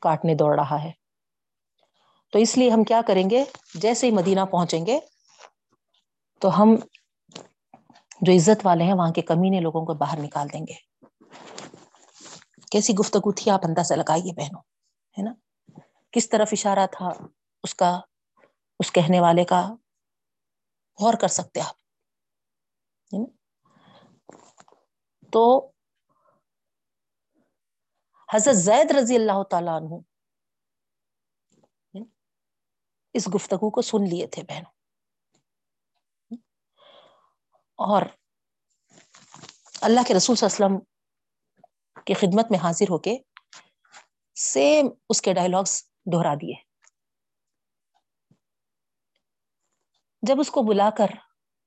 کاٹنے دوڑ رہا ہے۔ تو اس لیے ہم کیا کریں گے، جیسے ہی مدینہ پہنچیں گے، تو ہم جو عزت والے ہیں، وہاں کے کمینے لوگوں کو باہر نکال دیں گے۔ کیسی گفتگو تھی، آپ اندازہ لگائیے بہنوں، ہے نا؟ کس طرف اشارہ تھا اس کا، اس کہنے والے کا؟ غور کر سکتے آپ۔ تو حضرت زید رضی اللہ تعالیٰ عنہ اس گفتگو کو سن لیے تھے بہنوں اور اللہ کے رسول صلی اللہ علیہ وسلم کی خدمت میں حاضر ہو کے سیم اس کے ڈائلگس دہرا دیے۔ جب اس کو بلا کر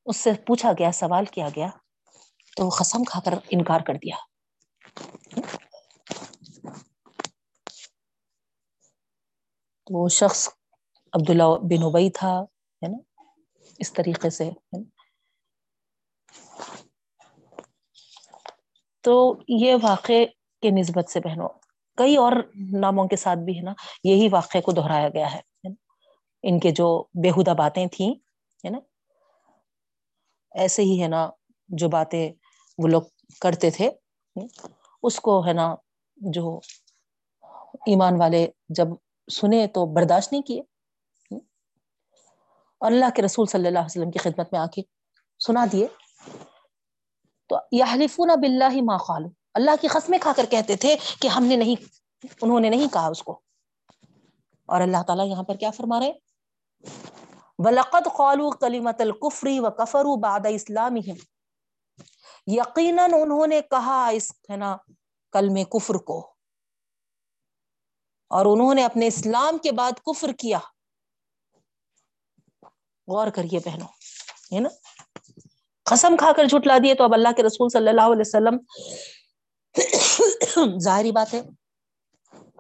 اس سے پوچھا گیا، سوال کیا گیا، تو وہ قسم کھا کر انکار کر دیا۔ تو وہ شخص عبداللہ بن ابئی تھا، ہے نا؟ اس طریقے سے تو یہ واقع کے نسبت سے بہنوں کئی اور ناموں کے ساتھ بھی ہے نا، یہی واقعے کو دہرایا گیا ہے ان کے جو بےحدہ باتیں تھیں، ہے نا؟ ایسے ہی ہے نا جو باتیں وہ لوگ کرتے تھے اس کو ہے نا جو ایمان والے جب سنے تو برداشت نہیں کیے اور اللہ کے رسول صلی اللہ علیہ وسلم کی خدمت میں آ کے سنا دیے۔ تو یحلفون باللہ ما قالوا اللہ کی قسمیں کھا کر کہتے تھے کہ ہم نے نہیں، انہوں نے نہیں کہا اس کو۔ اور اللہ تعالیٰ یہاں پر کیا فرما رہے وَلَقَدْ قَالُوا كَلِمَةَ الْكُفْرِ وَكَفَرُوا بَعْدَ إِسْلَامِهِمْ۔ یقیناً انہوں نے کہا اس، ہے نا کلم کفر کو۔ اور انہوں نے اپنے اسلام کے بعد کفر کیا۔ غور کریے بہنوں، ہے نا؟ قسم کھا کر جھٹلا دیے تو اب اللہ کے رسول صلی اللہ علیہ وسلم ظاہری بات ہے،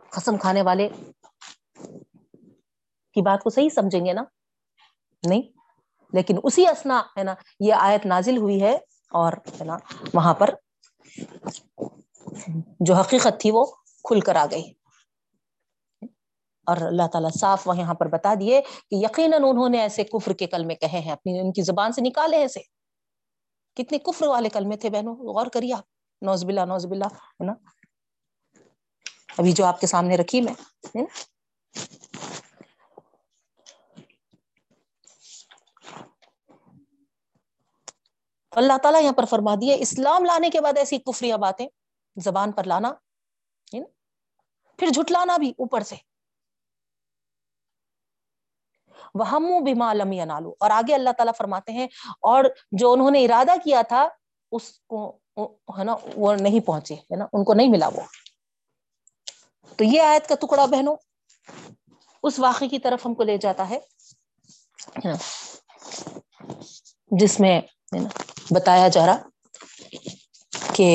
قسم کھانے والے کی بات کو صحیح سمجھیں گے نا؟ نہیں۔ لیکن اسی اسنا ہے نا، یہ آیت نازل ہوئی ہے اور ہے نا، وہاں پر جو حقیقت تھی وہ کھل کر آ گئی۔ اور اللہ تعالیٰ صاف وہ یہاں پر بتا دیے کہ یقیناً انہوں نے ایسے کفر کے کلمے کہے ہیں۔ اپنی، ان کی زبان سے نکالے ایسے کتنے کفر والے کلمے تھے بہنوں، غور کریے آپ۔ نوز باللہ نوز باللہ ہے نا؟ ابھی جو آپ کے سامنے رکھی میں اللہ تعالیٰ یہاں پر فرما دیے اسلام لانے کے بعد ایسی کفریاں باتیں زبان پر لانا پھر جھٹلانا بھی اوپر سے۔ وہ بیما لم نالو اور آگے اللہ تعالیٰ فرماتے ہیں، اور جو انہوں نے ارادہ کیا تھا، اس کو ہے نا، وہ نہیں پہنچے، ہے نا؟ ان کو نہیں ملا وہ۔ تو یہ آیت کا ٹکڑا بہنوں، اس واقعے کی طرف ہم کو لے جاتا ہے جس میں بتایا جا رہا کہ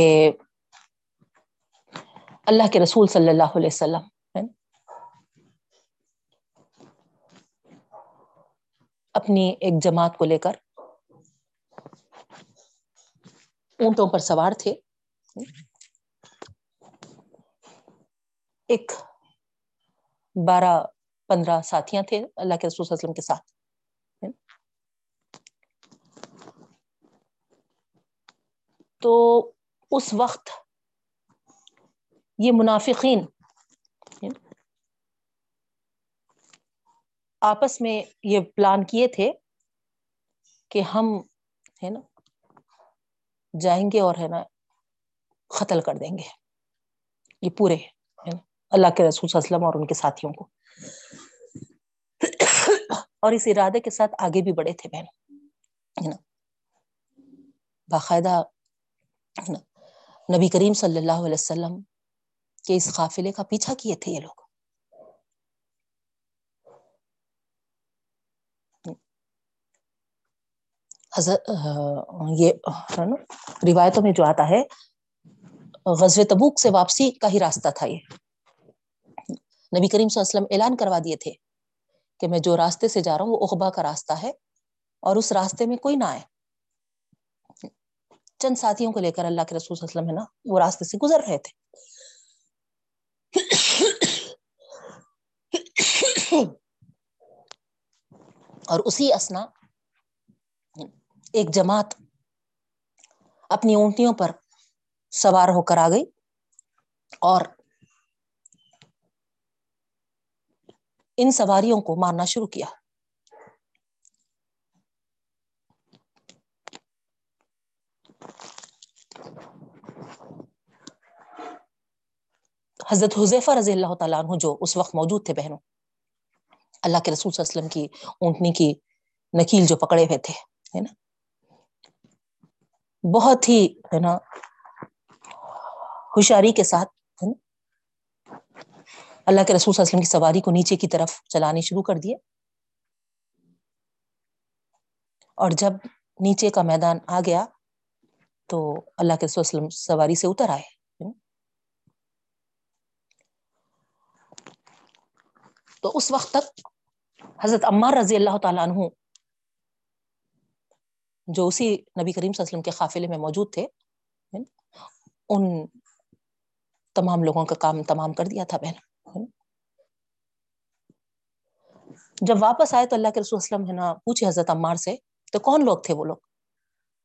اللہ کے رسول صلی اللہ علیہ وسلم اپنی ایک جماعت کو لے کر اونٹوں پر سوار تھے۔ ایک بارہ پندرہ ساتھیاں تھے اللہ کے رسول صلی اللہ علیہ وسلم کے ساتھ۔ تو اس وقت یہ منافقین آپس میں یہ پلان کیے تھے کہ ہم ہے نا جائیں گے اور ہے نا قتل کر دیں گے۔ یہ پورے اللہ کے رسول صلی اللہ علیہ وسلم اور ان کے ساتھیوں کو۔ اور اس ارادے کے ساتھ آگے بھی بڑے تھے بہن۔ باقاعدہ نبی کریم صلی اللہ علیہ وسلم کے اس قافلے کا پیچھا کیے تھے یہ لوگ۔ حضرت، یہ روایتوں میں جو آتا ہے غزل تبوک سے واپسی کا ہی راستہ تھا یہ۔ نبی کریم صلی اللہ علیہ وسلم اعلان کروا دیے تھے کہ میں جو راستے سے جا رہا ہوں وہ اخبا کا راستہ ہے اور اس راستے میں کوئی نہ آئے۔ چند ساتھیوں کو لے کر اللہ کے رسول صلی اللہ علیہ وسلم ہے نا، وہ راستے سے گزر رہے تھے۔ اور اسی اسنا ایک جماعت اپنی اونٹیوں پر سوار ہو کر آ گئی اور ان سواریوں کو مارنا شروع کیا۔ حضرت حضیفہ رضی اللہ تعالیٰ عنہ جو اس وقت موجود تھے بہنوں، اللہ کے رسول صلی اللہ علیہ وسلم کی اونٹنی کی نکیل جو پکڑے ہوئے تھے، ہے نا؟ بہت ہی، ہے نا، ہوشیاری کے ساتھ اللہ کے رسول صلی اللہ علیہ وسلم کی سواری کو نیچے کی طرف چلانی شروع کر دیے۔ اور جب نیچے کا میدان آ گیا تو اللہ کے رسول وسلم سواری سے اتر آئے۔ تو اس وقت تک حضرت عمار رضی اللہ تعالیٰ عنہ جو اسی نبی کریم صلی اللہ علیہ وسلم کے قافلے میں موجود تھے، ان تمام لوگوں کا کام تمام کر دیا تھا بہن۔ جب واپس آئے تو اللہ کے رسول وسلم ہے نا، پوچھے حضرت عمار سے، تو کون لوگ تھے وہ لوگ؟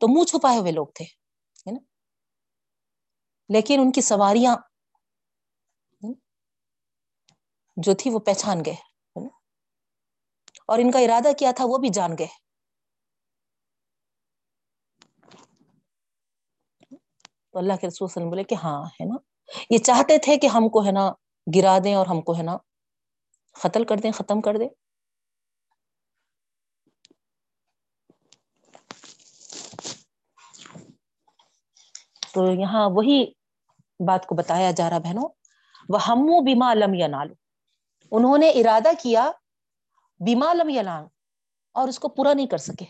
تو منہ چھپائے ہوئے لوگ تھے لیکن ان کی سواریاں جو تھی وہ پہچان گئے اور ان کا ارادہ کیا تھا وہ بھی جان گئے۔ تو اللہ کے رسول وسلم بولے کہ ہاں ہے نا؟ یہ چاہتے تھے کہ ہم کو، ہے نا گرا دیں اور ہم کو ہے نا قتل کر دیں، ختم کر دیں۔ تو یہاں وہی بات کو بتایا جا رہا بہنوں۔ وہ ہم بیما لم یا نالو انہوں نے ارادہ کیا بیما لم یا اور اس کو پورا نہیں کر سکے۔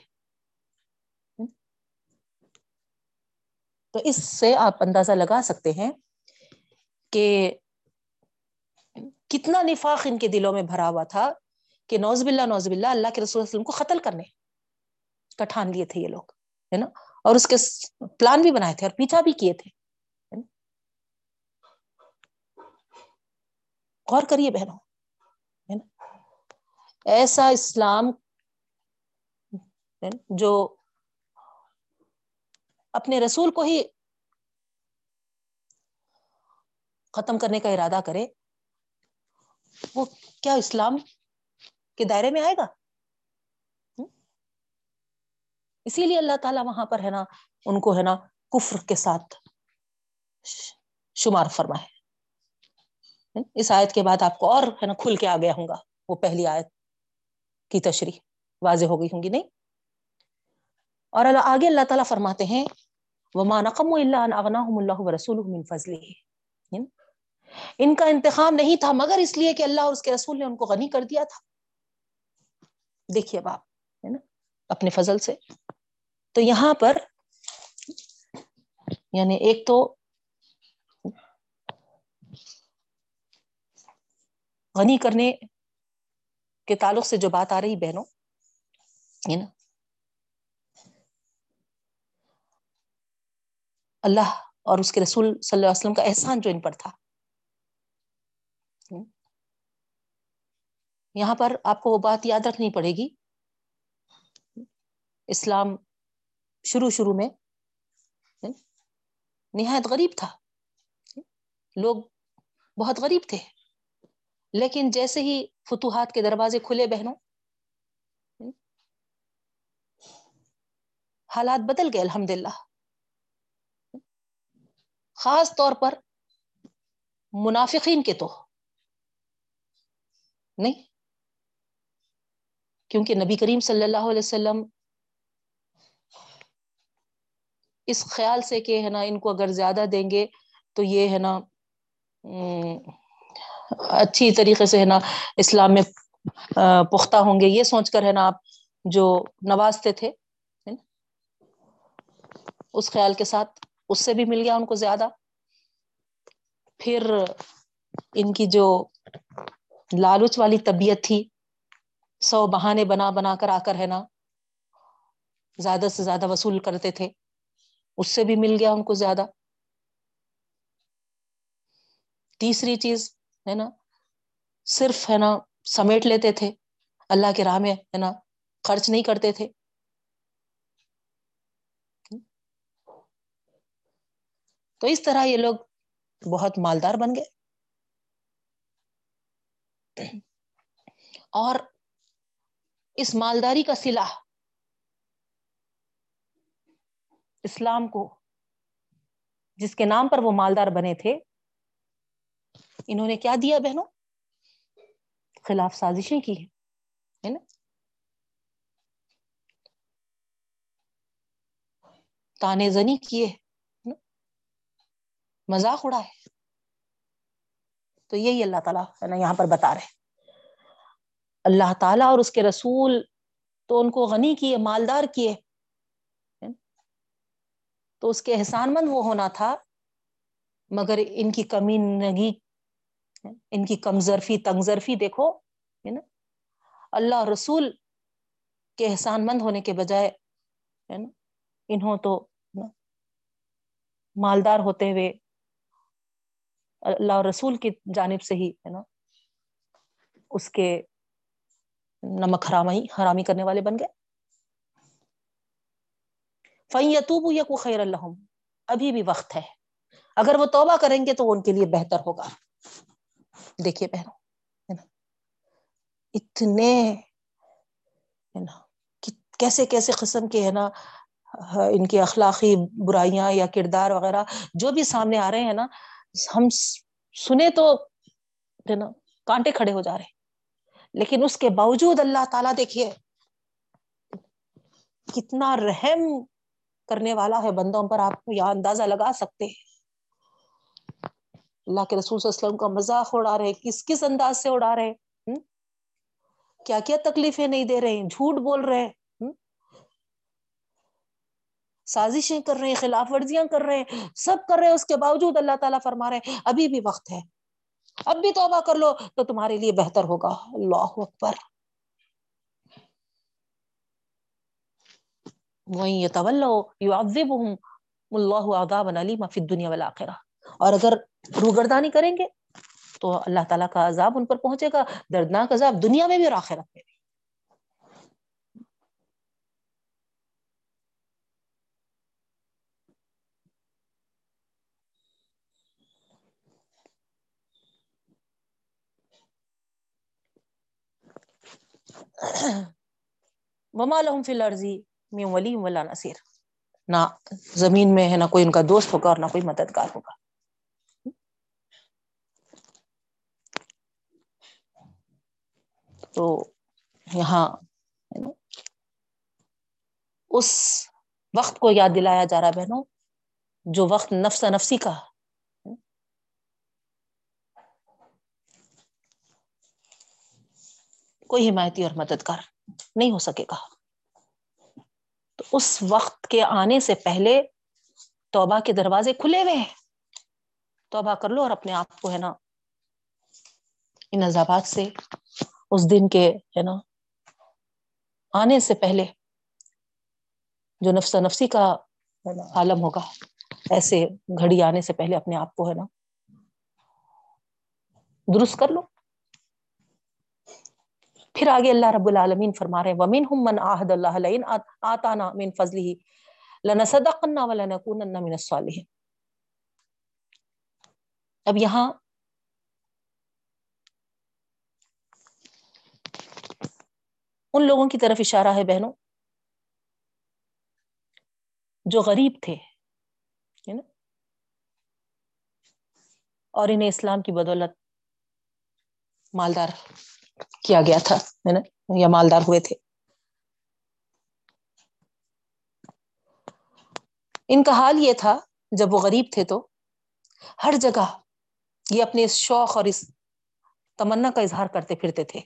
تو اس سے آپ اندازہ لگا سکتے ہیں کہ کتنا نفاق ان کے دلوں میں بھرا ہوا تھا کہ نوزب اللہ نوزب اللہ اللہ کے رسول وسلم کو قتل کرنے کا ٹھان لیے تھے یہ لوگ، ہے نا؟ اور اس کے پلان بھی بنائے تھے اور پیچھا بھی کیے تھے غور کریے بہنوں ایسا اسلام جو اپنے رسول کو ہی ختم کرنے کا ارادہ کرے وہ کیا اسلام کے دائرے میں آئے گا؟ اسی لیے اللہ تعالیٰ وہاں پر ہے نا، ان کو ہے نا کفر کے ساتھ شمار فرما ہے اس آیت کے بعد آپ کو اور ہے نا کھل کے آ گیا ہوں گا، وہ پہلی آیت کی تشریح۔ واضح ہو گئی ہوں گی، نہیں؟ اور اللہ، آگے اللہ تعالیٰ فرماتے ہیں وہ مانقم اللہ اللہ رسول فضل ان کا انتخاب نہیں تھا، مگر اس لیے کہ اللہ اور اس کے رسول نے ان کو غنی کر دیا تھا۔ دیکھیے باپ ہے نا، اپنے فضل سے۔ تو یہاں پر یعنی ایک تو غنی کرنے کے تعلق سے جو بات آ رہی بہنوں، ہے نا۔ اللہ اور اس کے رسول صلی اللہ علیہ وسلم کا احسان جو ان پر تھا۔ یہاں پر آپ کو وہ بات یاد رکھنی پڑے گی۔ اسلام شروع شروع میں نہایت غریب تھا۔ لوگ بہت غریب تھے۔ لیکن جیسے ہی فتوحات کے دروازے کھلے بہنوں، حالات بدل گئے الحمد للہ خاص طور پر منافقین کے تو۔ نہیں کیونکہ نبی کریم صلی اللہ علیہ وسلم اس خیال سے کہ ہے نا، ان کو اگر زیادہ دیں گے تو یہ ہے نا اچھی طریقے سے ہے نا اسلام میں پختہ ہوں گے۔ یہ سوچ کر ہے نا آپ جو نوازتے تھے اس خیال کے ساتھ اس سے بھی مل گیا ان کو زیادہ۔ پھر ان کی جو لالچ والی طبیعت تھی سو بہانے بنا بنا کر آ کر ہے نا، زیادہ سے زیادہ وصول کرتے تھے۔ اس سے بھی مل گیا ان کو زیادہ۔ تیسری چیز ہے نا، صرف ہے نا، سمیٹ لیتے تھے۔ اللہ کے راہ میں ہے نا، خرچ نہیں کرتے تھے۔ تو اس طرح یہ لوگ بہت مالدار بن گئے۔ اور اس مالداری کا سلا اسلام کو، جس کے نام پر وہ مالدار بنے تھے، انہوں نے کیا دیا بہنوں؟ خلاف سازشیں کی ہے نا؟ تانے زنی کیے مذاق اڑا ہے تو یہی اللہ تعالیٰ ہے نا یہاں پر بتا رہے اللہ تعالیٰ اور اس کے رسول تو ان کو غنی کیے، مالدار کیے۔ تو اس کے احسان مند وہ ہونا تھا، مگر ان کی کمی نگی ان کی کمزرفی تنگزرفی دیکھو، ہے نا۔ اللہ رسول کے احسان مند ہونے کے بجائے، ہے نا، انہوں تو مالدار ہوتے ہوئے اللہ رسول کی جانب سے ہی، ہے نا، اس کے نمک حرامی حرامی کرنے والے بن گئے۔ فیتوب یا کو خیر اللہ ابھی بھی وقت ہے۔ اگر وہ توبہ کریں گے تو ان کے لیے بہتر ہوگا۔ دیکھیے بہنوں اتنے کیسے کیسے قسم کے، ہے نا، ان کی اخلاقی برائیاں یا کردار وغیرہ جو بھی سامنے آ رہے ہیں نا، ہم سنے تو، ہے نا، کانٹے کھڑے ہو جا رہے ہیں۔ لیکن اس کے باوجود اللہ تعالیٰ دیکھیے، کتنا رحم کرنے والا ہے بندوں پر، آپ کو یہاں اندازہ لگا سکتے ہیں۔ اللہ کے رسول صلی اللہ علیہ وسلم کا مذاق اڑا رہے، کس کس انداز سے اڑا رہے کیا کیا تکلیفیں نہیں دے رہے، جھوٹ بول رہے سازشیں کر رہے ہیں خلاف ورزیاں کر رہے ہیں سب کر رہے ہیں اس کے باوجود اللہ تعالیٰ فرما رہے ہیں ابھی بھی وقت ہے۔ اب بھی توبہ کر لو تو تمہارے لیے بہتر ہوگا۔ اللہ اکبر۔ وہیں یہ طول اللہ عذاب علیم فی الدنیا والآخرہ اور اگر روگردانی کریں گے تو اللہ تعالیٰ کا عذاب ان پر پہنچے گا۔ دردناک عذاب دنیا میں بھی اور آخرت میں بھی۔ وما لهم فی الارضی من ولی ولا نصیر نہ زمین میں ہے نہ کوئی ان کا دوست ہوگا اور نہ کوئی مددگار ہوگا. تو یہاں اس وقت کو یاد دلایا جا رہا بہنوں، جو وقت نفس نفسی کا کوئی حمایتی اور مددگار نہیں ہو سکے گا۔ تو اس وقت کے آنے سے پہلے توبہ کے دروازے کھلے ہوئے ہیں۔ توبہ کر لو اور اپنے آپ کو ہے نا، ان عذابات سے، اس دن کے ہے نا، آنے سے پہلے جو نفس نفسی کا عالم ہوگا، ایسے گھڑی آنے سے پہلے اپنے آپ کو ہے نا، درست کر لو۔ پھر آگے اللہ رب العالمین فرما رہے ومن ہم من آہد اللہ لئن آتانا من فضلی لنصدقنا ولنکونن من الصالحین اب یہاں ان لوگوں کی طرف اشارہ ہے بہنوں، جو غریب تھے اور انہیں اسلام کی بدولت مالدار کیا گیا تھا یا مالدار ہوئے تھے۔ ان کا حال یہ تھا، جب وہ غریب تھے تو ہر جگہ یہ اپنے اس شوق اور اس تمنا کا اظہار کرتے پھرتے تھے۔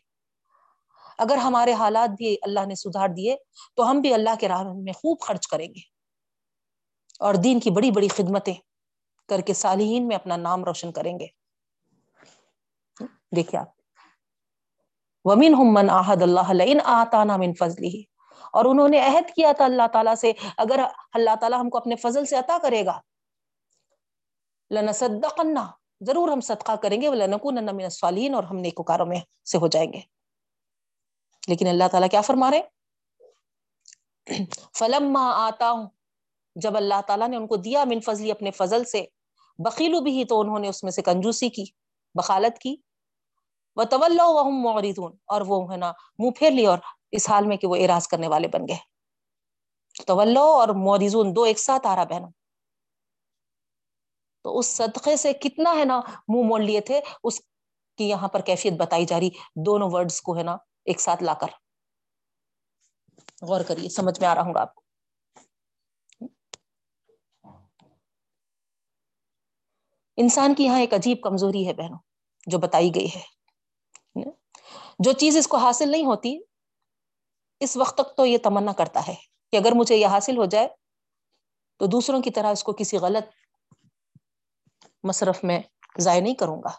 اگر ہمارے حالات بھی اللہ نے سدھار دیے، تو ہم بھی اللہ کے راہ میں خوب خرچ کریں گے۔ اور دین کی بڑی بڑی خدمتیں کر کے صالحین میں اپنا نام روشن کریں گے۔ دیکھیے آپ۔ ومن من آحد اللہ ان آتانا من فضلی اور انہوں نے عہد کیا تھا اللہ تعالیٰ سے، اگر اللہ تعالیٰ ہم کو اپنے فضل سے عطا کرے گا لنصدقنا ضرور ہم صدقہ کریں گے لنکونن من الصالحین، اور ہم نیکوکاروں میں سے ہو جائیں گے۔ لیکن اللہ تعالیٰ کیا فرما رہے فلما آتا ہوں جب اللہ تعالیٰ نے ان کو دیا من فضلی اپنے فضل سے، بخیلو بھی تو انہوں نے اس میں سے کنجوسی کی، بخالت کی۔ وہ طول معریدون اور وہ ہے نا منہ پھیر لی اور اس حال میں کہ وہ اراض کرنے والے بن گئے۔ طول اور موریزون دو ایک ساتھ آ رہا بہنوں۔ تو اس صدقے سے کتنا ہے نا منہ موڑ لیے تھے، اس کی یہاں پر کیفیت بتائی جا رہی۔ دونوں ورڈز کو ہے نا ایک ساتھ لا کر۔ غور کریے، سمجھ میں آ رہا ہوں گا آپ کو؟ انسان کی یہاں ایک عجیب کمزوری ہے بہنوں، جو بتائی گئی ہے۔ جو چیز اس کو حاصل نہیں ہوتی، اس وقت تک تو یہ تمنا کرتا ہے کہ اگر مجھے یہ حاصل ہو جائے تو دوسروں کی طرح اس کو کسی غلط مصرف میں ضائع نہیں کروں گا،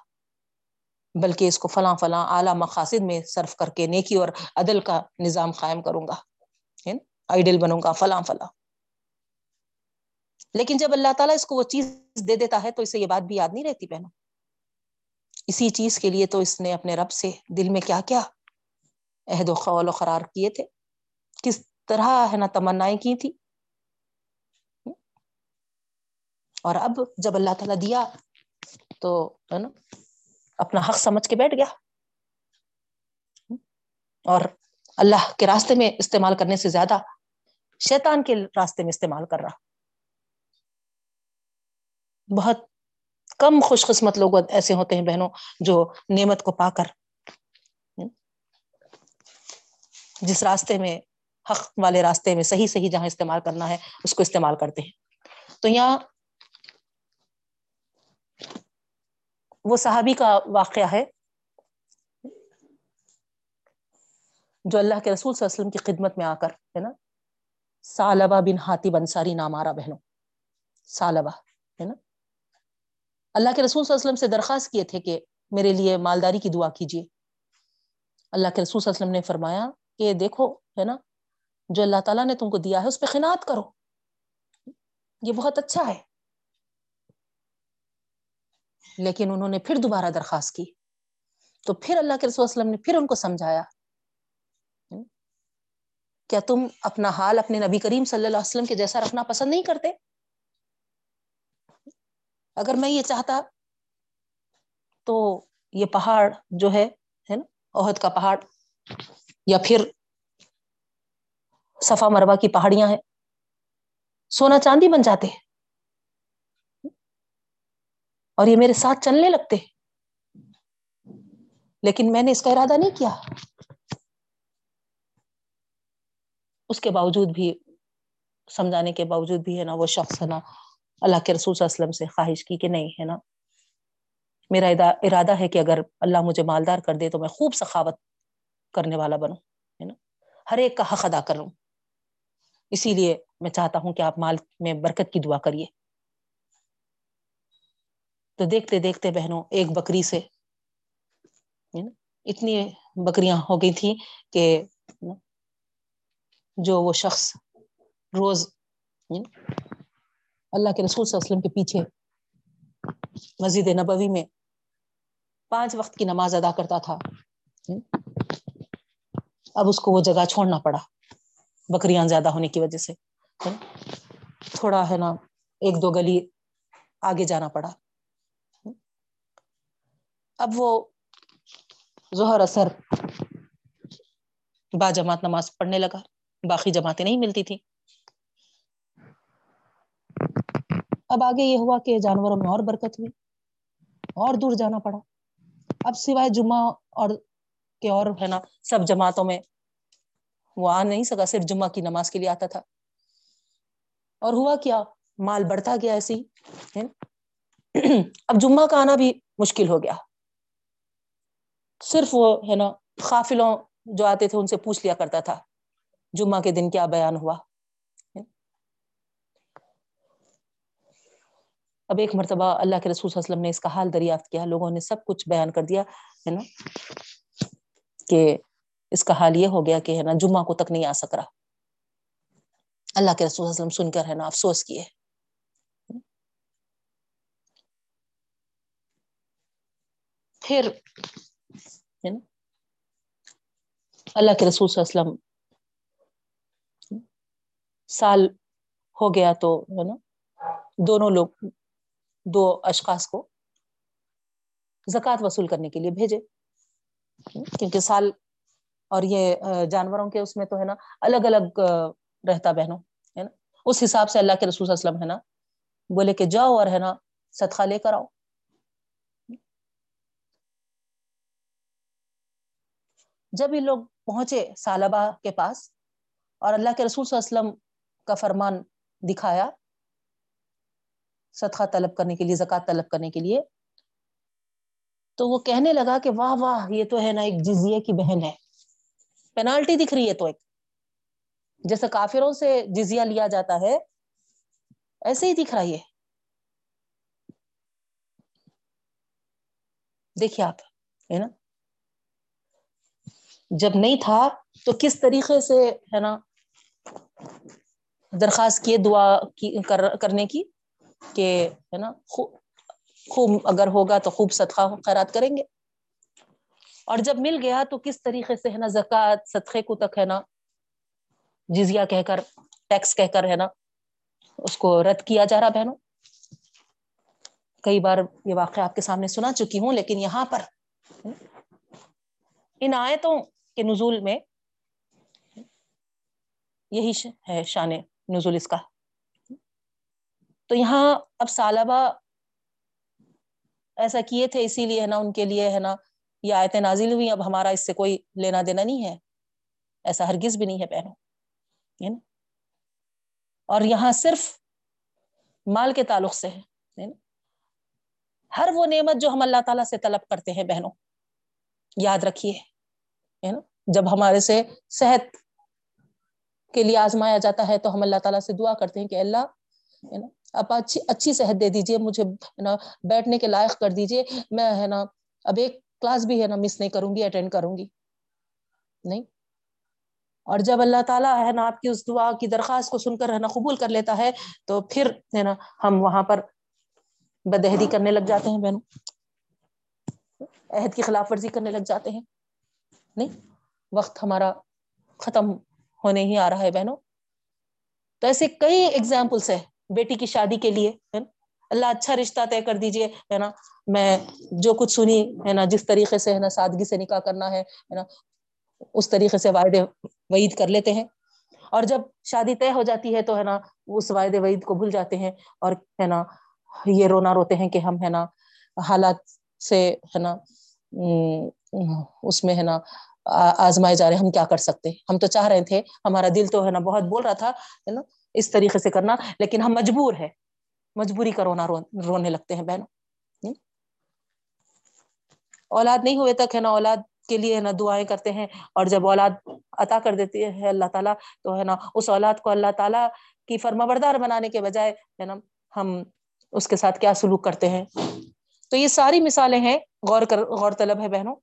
بلکہ اس کو فلاں فلاں اعلیٰ مقاصد میں صرف کر کے نیکی اور عدل کا نظام قائم کروں گا آئیڈل بنوں گا، فلاں فلاں۔ لیکن جب اللہ تعالیٰ اس کو وہ چیز دے دیتا ہے تو اسے یہ بات بھی یاد نہیں رہتی بہنوں۔ اسی چیز کے لیے تو اس نے اپنے رب سے دل میں کیا کیا؟ عہد و قول و قرار کیے تھے۔ کس طرح ہے نا تمنائیں کی تھی؟ اور اب جب اللہ تعالیٰ دیا تو ہے نا اپنا حق سمجھ کے بیٹھ گیا۔ اور اللہ کے راستے میں استعمال کرنے سے زیادہ شیطان کے راستے میں استعمال کر رہا۔ بہت کم خوش قسمت لوگ ایسے ہوتے ہیں بہنوں جو نعمت کو پا کر جس راستے میں، حق والے راستے میں صحیح صحیح جہاں استعمال کرنا ہے، اس کو استعمال کرتے ہیں۔ تو یہاں وہ صحابی کا واقعہ ہے، جو اللہ کے رسول صلی اللہ علیہ وسلم کی خدمت میں آ کر، ہے نا، سالبہ بن ہاتھی بنساری نام آ رہا بہنوں، سالبہ۔ اللہ کے رسول صلی اللہ علیہ وسلم سے درخواست کیے تھے کہ میرے لیے مالداری کی دعا کیجیے۔ اللہ کے رسول صلی اللہ علیہ وسلم نے فرمایا کہ دیکھو، ہے نا، جو اللہ تعالیٰ نے تم کو دیا ہے اس پہ خنات کرو۔ یہ بہت اچھا ہے۔ لیکن انہوں نے پھر دوبارہ درخواست کی۔ تو پھر اللہ کے رسول صلی اللہ علیہ وسلم نے پھر ان کو سمجھایا۔ کیا تم اپنا حال اپنے نبی کریم صلی اللہ علیہ وسلم کے جیسا رکھنا پسند نہیں کرتے؟ اگر میں یہ چاہتا تو یہ پہاڑ جو ہے نا عہد کا پہاڑ، یا پھر صفا مروا کی پہاڑیاں ہیں، سونا چاندی بن جاتے اور یہ میرے ساتھ چلنے لگتے لیکن میں نے اس کا ارادہ نہیں کیا۔ اس کے باوجود بھی، سمجھانے کے باوجود بھی ہے نا، وہ شخص ہے نا اللہ کے رسول صلی اللہ علیہ وسلم سے خواہش کی کہ نہیں، ہے نا؟ میرا ارادہ ہے کہ اگر اللہ مجھے مالدار کر دے تو میں خوب سخاوت کرنے والا بنوں، ہے نا؟ ہر ایک کا حق ادا کروں اسی لیے میں چاہتا ہوں کہ آپ مال میں برکت کی دعا کریے۔ تو دیکھتے دیکھتے بہنوں، ایک بکری سے اتنی بکریاں ہو گئی تھی کہ جو وہ شخص روز اللہ کے رسول صلی اللہ علیہ وسلم کے پیچھے مسجد نبوی میں پانچ وقت کی نماز ادا کرتا تھا۔ اب اس کو وہ جگہ چھوڑنا پڑا، بکریاں زیادہ ہونے کی وجہ سے۔ تھوڑا ہے نا، ایک دو گلی آگے جانا پڑا۔ اب وہ ظہر اثر با جماعت نماز پڑھنے لگا، باقی جماعتیں نہیں ملتی تھی اب آگے یہ ہوا کہ جانوروں میں اور برکت ہوئی اور دور جانا پڑا۔ اب سوائے جمعہ اور کے اور ہے نا، سب جماعتوں میں وہ آ نہیں سکا، صرف جمعہ کی نماز کے لیے آتا تھا۔ اور ہوا کیا، مال بڑھتا گیا ایسے ہی اب جمعہ کا آنا بھی مشکل ہو گیا۔ صرف وہ ہے نا قافلوں جو آتے تھے ان سے پوچھ لیا کرتا تھا۔ جمعہ کے دن کیا بیان ہوا۔ اب ایک مرتبہ اللہ کے رسول صلی اللہ علیہ وسلم نے اس کا حال دریافت کیا، لوگوں نے سب کچھ بیان کر دیا، ہے نا؟ کہ اس کا حال یہ ہو گیا کہ ہے نا، جمعہ کو تک نہیں آ سک رہا۔ اللہ کے رسول صلی اللہ علیہ وسلم سن کر ہے نا، افسوس کیے۔ پھر اللہ کے رسول صلی اللہ علیہ وسلم سال ہو گیا تو، ہے نا، دونوں لوگ دو اشخاص کو زکوٰۃ وصول کرنے کے لیے بھیجے۔ کیونکہ سال اور یہ جانوروں کے اس میں تو ہے نا الگ الگ رہتا بہنوں، ہے نا۔ اس حساب سے اللہ کے رسول صلی اللہ علیہ وسلم ہے نا بولے کہ جاؤ اور ہے نا صدقہ لے کر آؤ۔ جب یہ لوگ پہنچے سالبہ کے پاس اور اللہ کے رسول صلی اللہ علیہ وسلم کا فرمان دکھایا صدقہ طلب کرنے کے لیے، زکوٰۃ طلب کرنے کے لیے۔ تو وہ کہنے لگا کہ واہ واہ، یہ تو ہے نا ایک جزیے کی بہن ہے۔ پینالٹی دکھ رہی ہے تو ایک۔ جیسے کافروں سے جزیا لیا جاتا ہے، ایسے ہی دکھ رہا ہے۔ دیکھیے آپ، ہے نا؟ جب نہیں تھا تو کس طریقے سے، ہے نا، درخواست کیے دعا کی کرنے کی؟ کہ، ہے نا خوب اگر ہوگا تو خوب صدقہ خیرات کریں گے۔ اور جب مل گیا تو کس طریقے سے، ہے نا، زکوٰۃ، صدقے کو تک، ہے نا جزیا کہہ کر، ٹیکس کہہ کر، ہے نا، اس کو رد کیا جا رہا بہنوں۔ کئی بار یہ واقعہ آپ کے سامنے سنا چکی ہوں، لیکن یہاں پر ان آیتوں کے نزول میں یہی ہے شان نزول اس کا۔ تو یہاں اب سالبہ ایسا کیے تھے اسی لیے ہے نا، ان کے لیے ہے نا، یہ آیتیں نازل ہوئی، اب ہمارا اس سے کوئی لینا دینا نہیں ہے۔ ایسا ہرگز بھی نہیں ہے بہنوں۔ اور یہاں صرف مال کے تعلق سے ہے۔ ہر وہ نعمت جو ہم اللہ تعالیٰ سے طلب کرتے ہیں بہنوں، یاد رکھیے۔ جب ہمارے سے صحت کے لیے آزمایا جاتا ہے تو ہم اللہ تعالیٰ سے دعا کرتے ہیں کہ اللہ اب اچھی اچھی صحت دے دیجیے مجھے ہے نا بیٹھنے کے لائق کر دیجیے میں ہے نا اب ایک کلاس بھی ہے نا مس نہیں کروں گی، اٹینڈ کروں گی۔ نہیں؟ اور جب اللہ تعالیٰ ہے نا آپ کی اس دعا کی درخواست کو سن کر ہے نا قبول کر لیتا ہے، تو پھر ہے نا ہم وہاں پر بدہدی کرنے لگ جاتے ہیں بہنوں۔ عہد کی خلاف ورزی کرنے لگ جاتے ہیں۔ نہیں؟ وقت ہمارا ختم ہونے ہی آ رہا ہے بہنوں۔ تو ایسے کئی ایگزامپلس ہے بیٹی کی شادی کے لیے اللہ اچھا رشتہ طے کر دیجیے، ہے نا؟ میں جو کچھ سنی، ہے نا؟ جس طریقے سے، ہے نا؟ سادگی سے نکاح کرنا ہے نا؟ اس طریقے سے وعدے وعید کر لیتے ہیں۔ اور جب شادی طے ہو جاتی ہے تو، ہے نا، اس وعد وعید کو بھول جاتے ہیں اور، ہے نا، یہ رونا روتے ہیں کہ ہم، ہے نا، حالات سے، ہے نا اس میں، ہے نا آزمائے جا رہے ہم کیا کر سکتے؟ ہم تو چاہ رہے تھے، ہمارا دل تو، ہے نا، بہت بول رہا تھا، ہے نا؟ اس طریقے سے کرنا، لیکن ہم مجبور ہے مجبوری کا رونا رونے لگتے ہیں بہنوں۔ اولاد نہیں ہوئے تک ہے نا، اولاد کے لیے نا دعائیں کرتے ہیں، اور جب اولاد عطا کر دیتی ہے اللہ تعالیٰ، تو ہے نا اس اولاد کو اللہ تعالیٰ کی فرما بردار بنانے کے بجائے ہے نا ہم اس کے ساتھ کیا سلوک کرتے ہیں۔ تو یہ ساری مثالیں ہیں، غور کر، غور طلب ہے بہنوں۔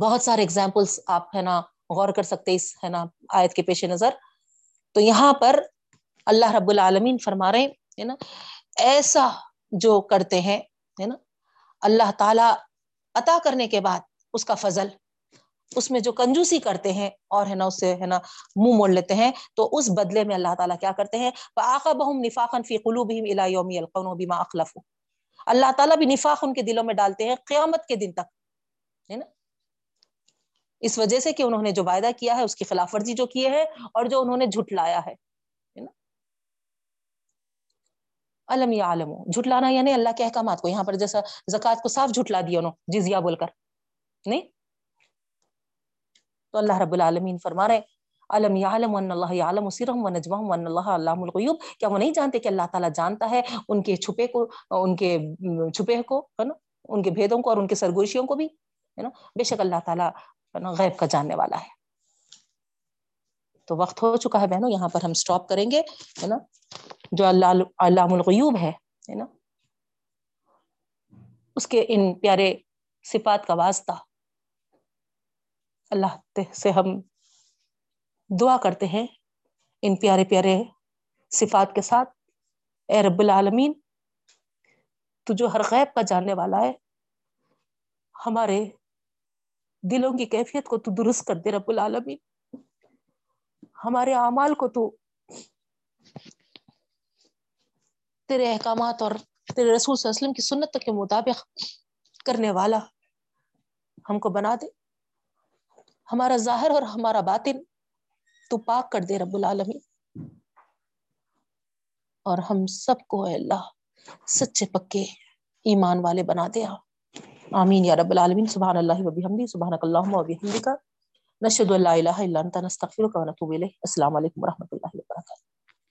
بہت سارے اگزامپلس آپ ہے نا غور کر سکتے اس ہے نا آیت کے پیش نظر۔ تو یہاں پر اللہ رب العالمین فرما رہے ہیں نا؟ ایسا جو کرتے ہیں، ہے نا؟ اللہ تعالی عطا کرنے کے بعد اس کا فضل، اس میں جو کنجوسی کرتے ہیں اور ہے نا، اس سے ہے نا، منہ موڑ لیتے ہیں، تو اس بدلے میں اللہ تعالیٰ کیا کرتے ہیں؟ اللہ تعالیٰ بھی نفاق ان کے دلوں میں ڈالتے ہیں قیامت کے دن تک، ہے نا؟ اس وجہ سے کہ انہوں نے جو وعدہ کیا ہے، اس کی خلاف ورزی جو کیے ہے اور جو انہوں نے جھٹلایا ہے علم یا عالم جھٹلانا یعنی اللہ کے احکامات کو، یہاں پر جیسا زکوٰۃ کو صاف جھٹلا دیا انہوں جزیا بول کر، نہیں؟ تو اللہ رب العالمین فرما رہے علم یعلم ان اللہ یعلم سرهم ونجوهم وان اللہ علام الغیوب۔ کیا وہ نہیں جانتے کہ اللہ تعالیٰ جانتا ہے ان کے چھپے کو، ان کے چھپے کو، ہے نا؟ ان کے بھیدوں کو اور ان کے سرگوشیوں کو بھی، ہے نا؟ بے شک اللہ تعالیٰ غیب کا جاننے والا ہے۔ تو وقت ہو چکا ہے بہنوں، یہاں پر ہم سٹاپ کریں گے، ہے نا؟ جو اللہ، علام الغیوب ہے نا؟ اس کے ان پیارے صفات کا واسطہ اللہ سے ہم دعا کرتے ہیں ان پیارے پیارے صفات کے ساتھ۔ اے رب العالمین تو جو ہر غیب کا جاننے والا ہے، ہمارے دلوں کی کیفیت کو تو درست کر دے رب العالمین۔ ہمارے اعمال کو تو تیرے احکامات اور تیرے رسول صلی اللہ علیہ وسلم کی سنت کے مطابق کرنے والا ہم کو بنا دے۔ ہمارا ظاہر اور ہمارا باطن تو پاک کر دے رب العالمین۔ اور ہم سب کو اے اللہ سچے پکے ایمان والے بنا دے۔ آمین یا رب العالمین. سبحان اللہ و بحمدی، سبحانک اللہم و بحمدک. نشہد اللہ الہ الا انت، نستغفرک و نتوب الیک. السلام علیکم و رحمۃ اللہ وبرکاتہ.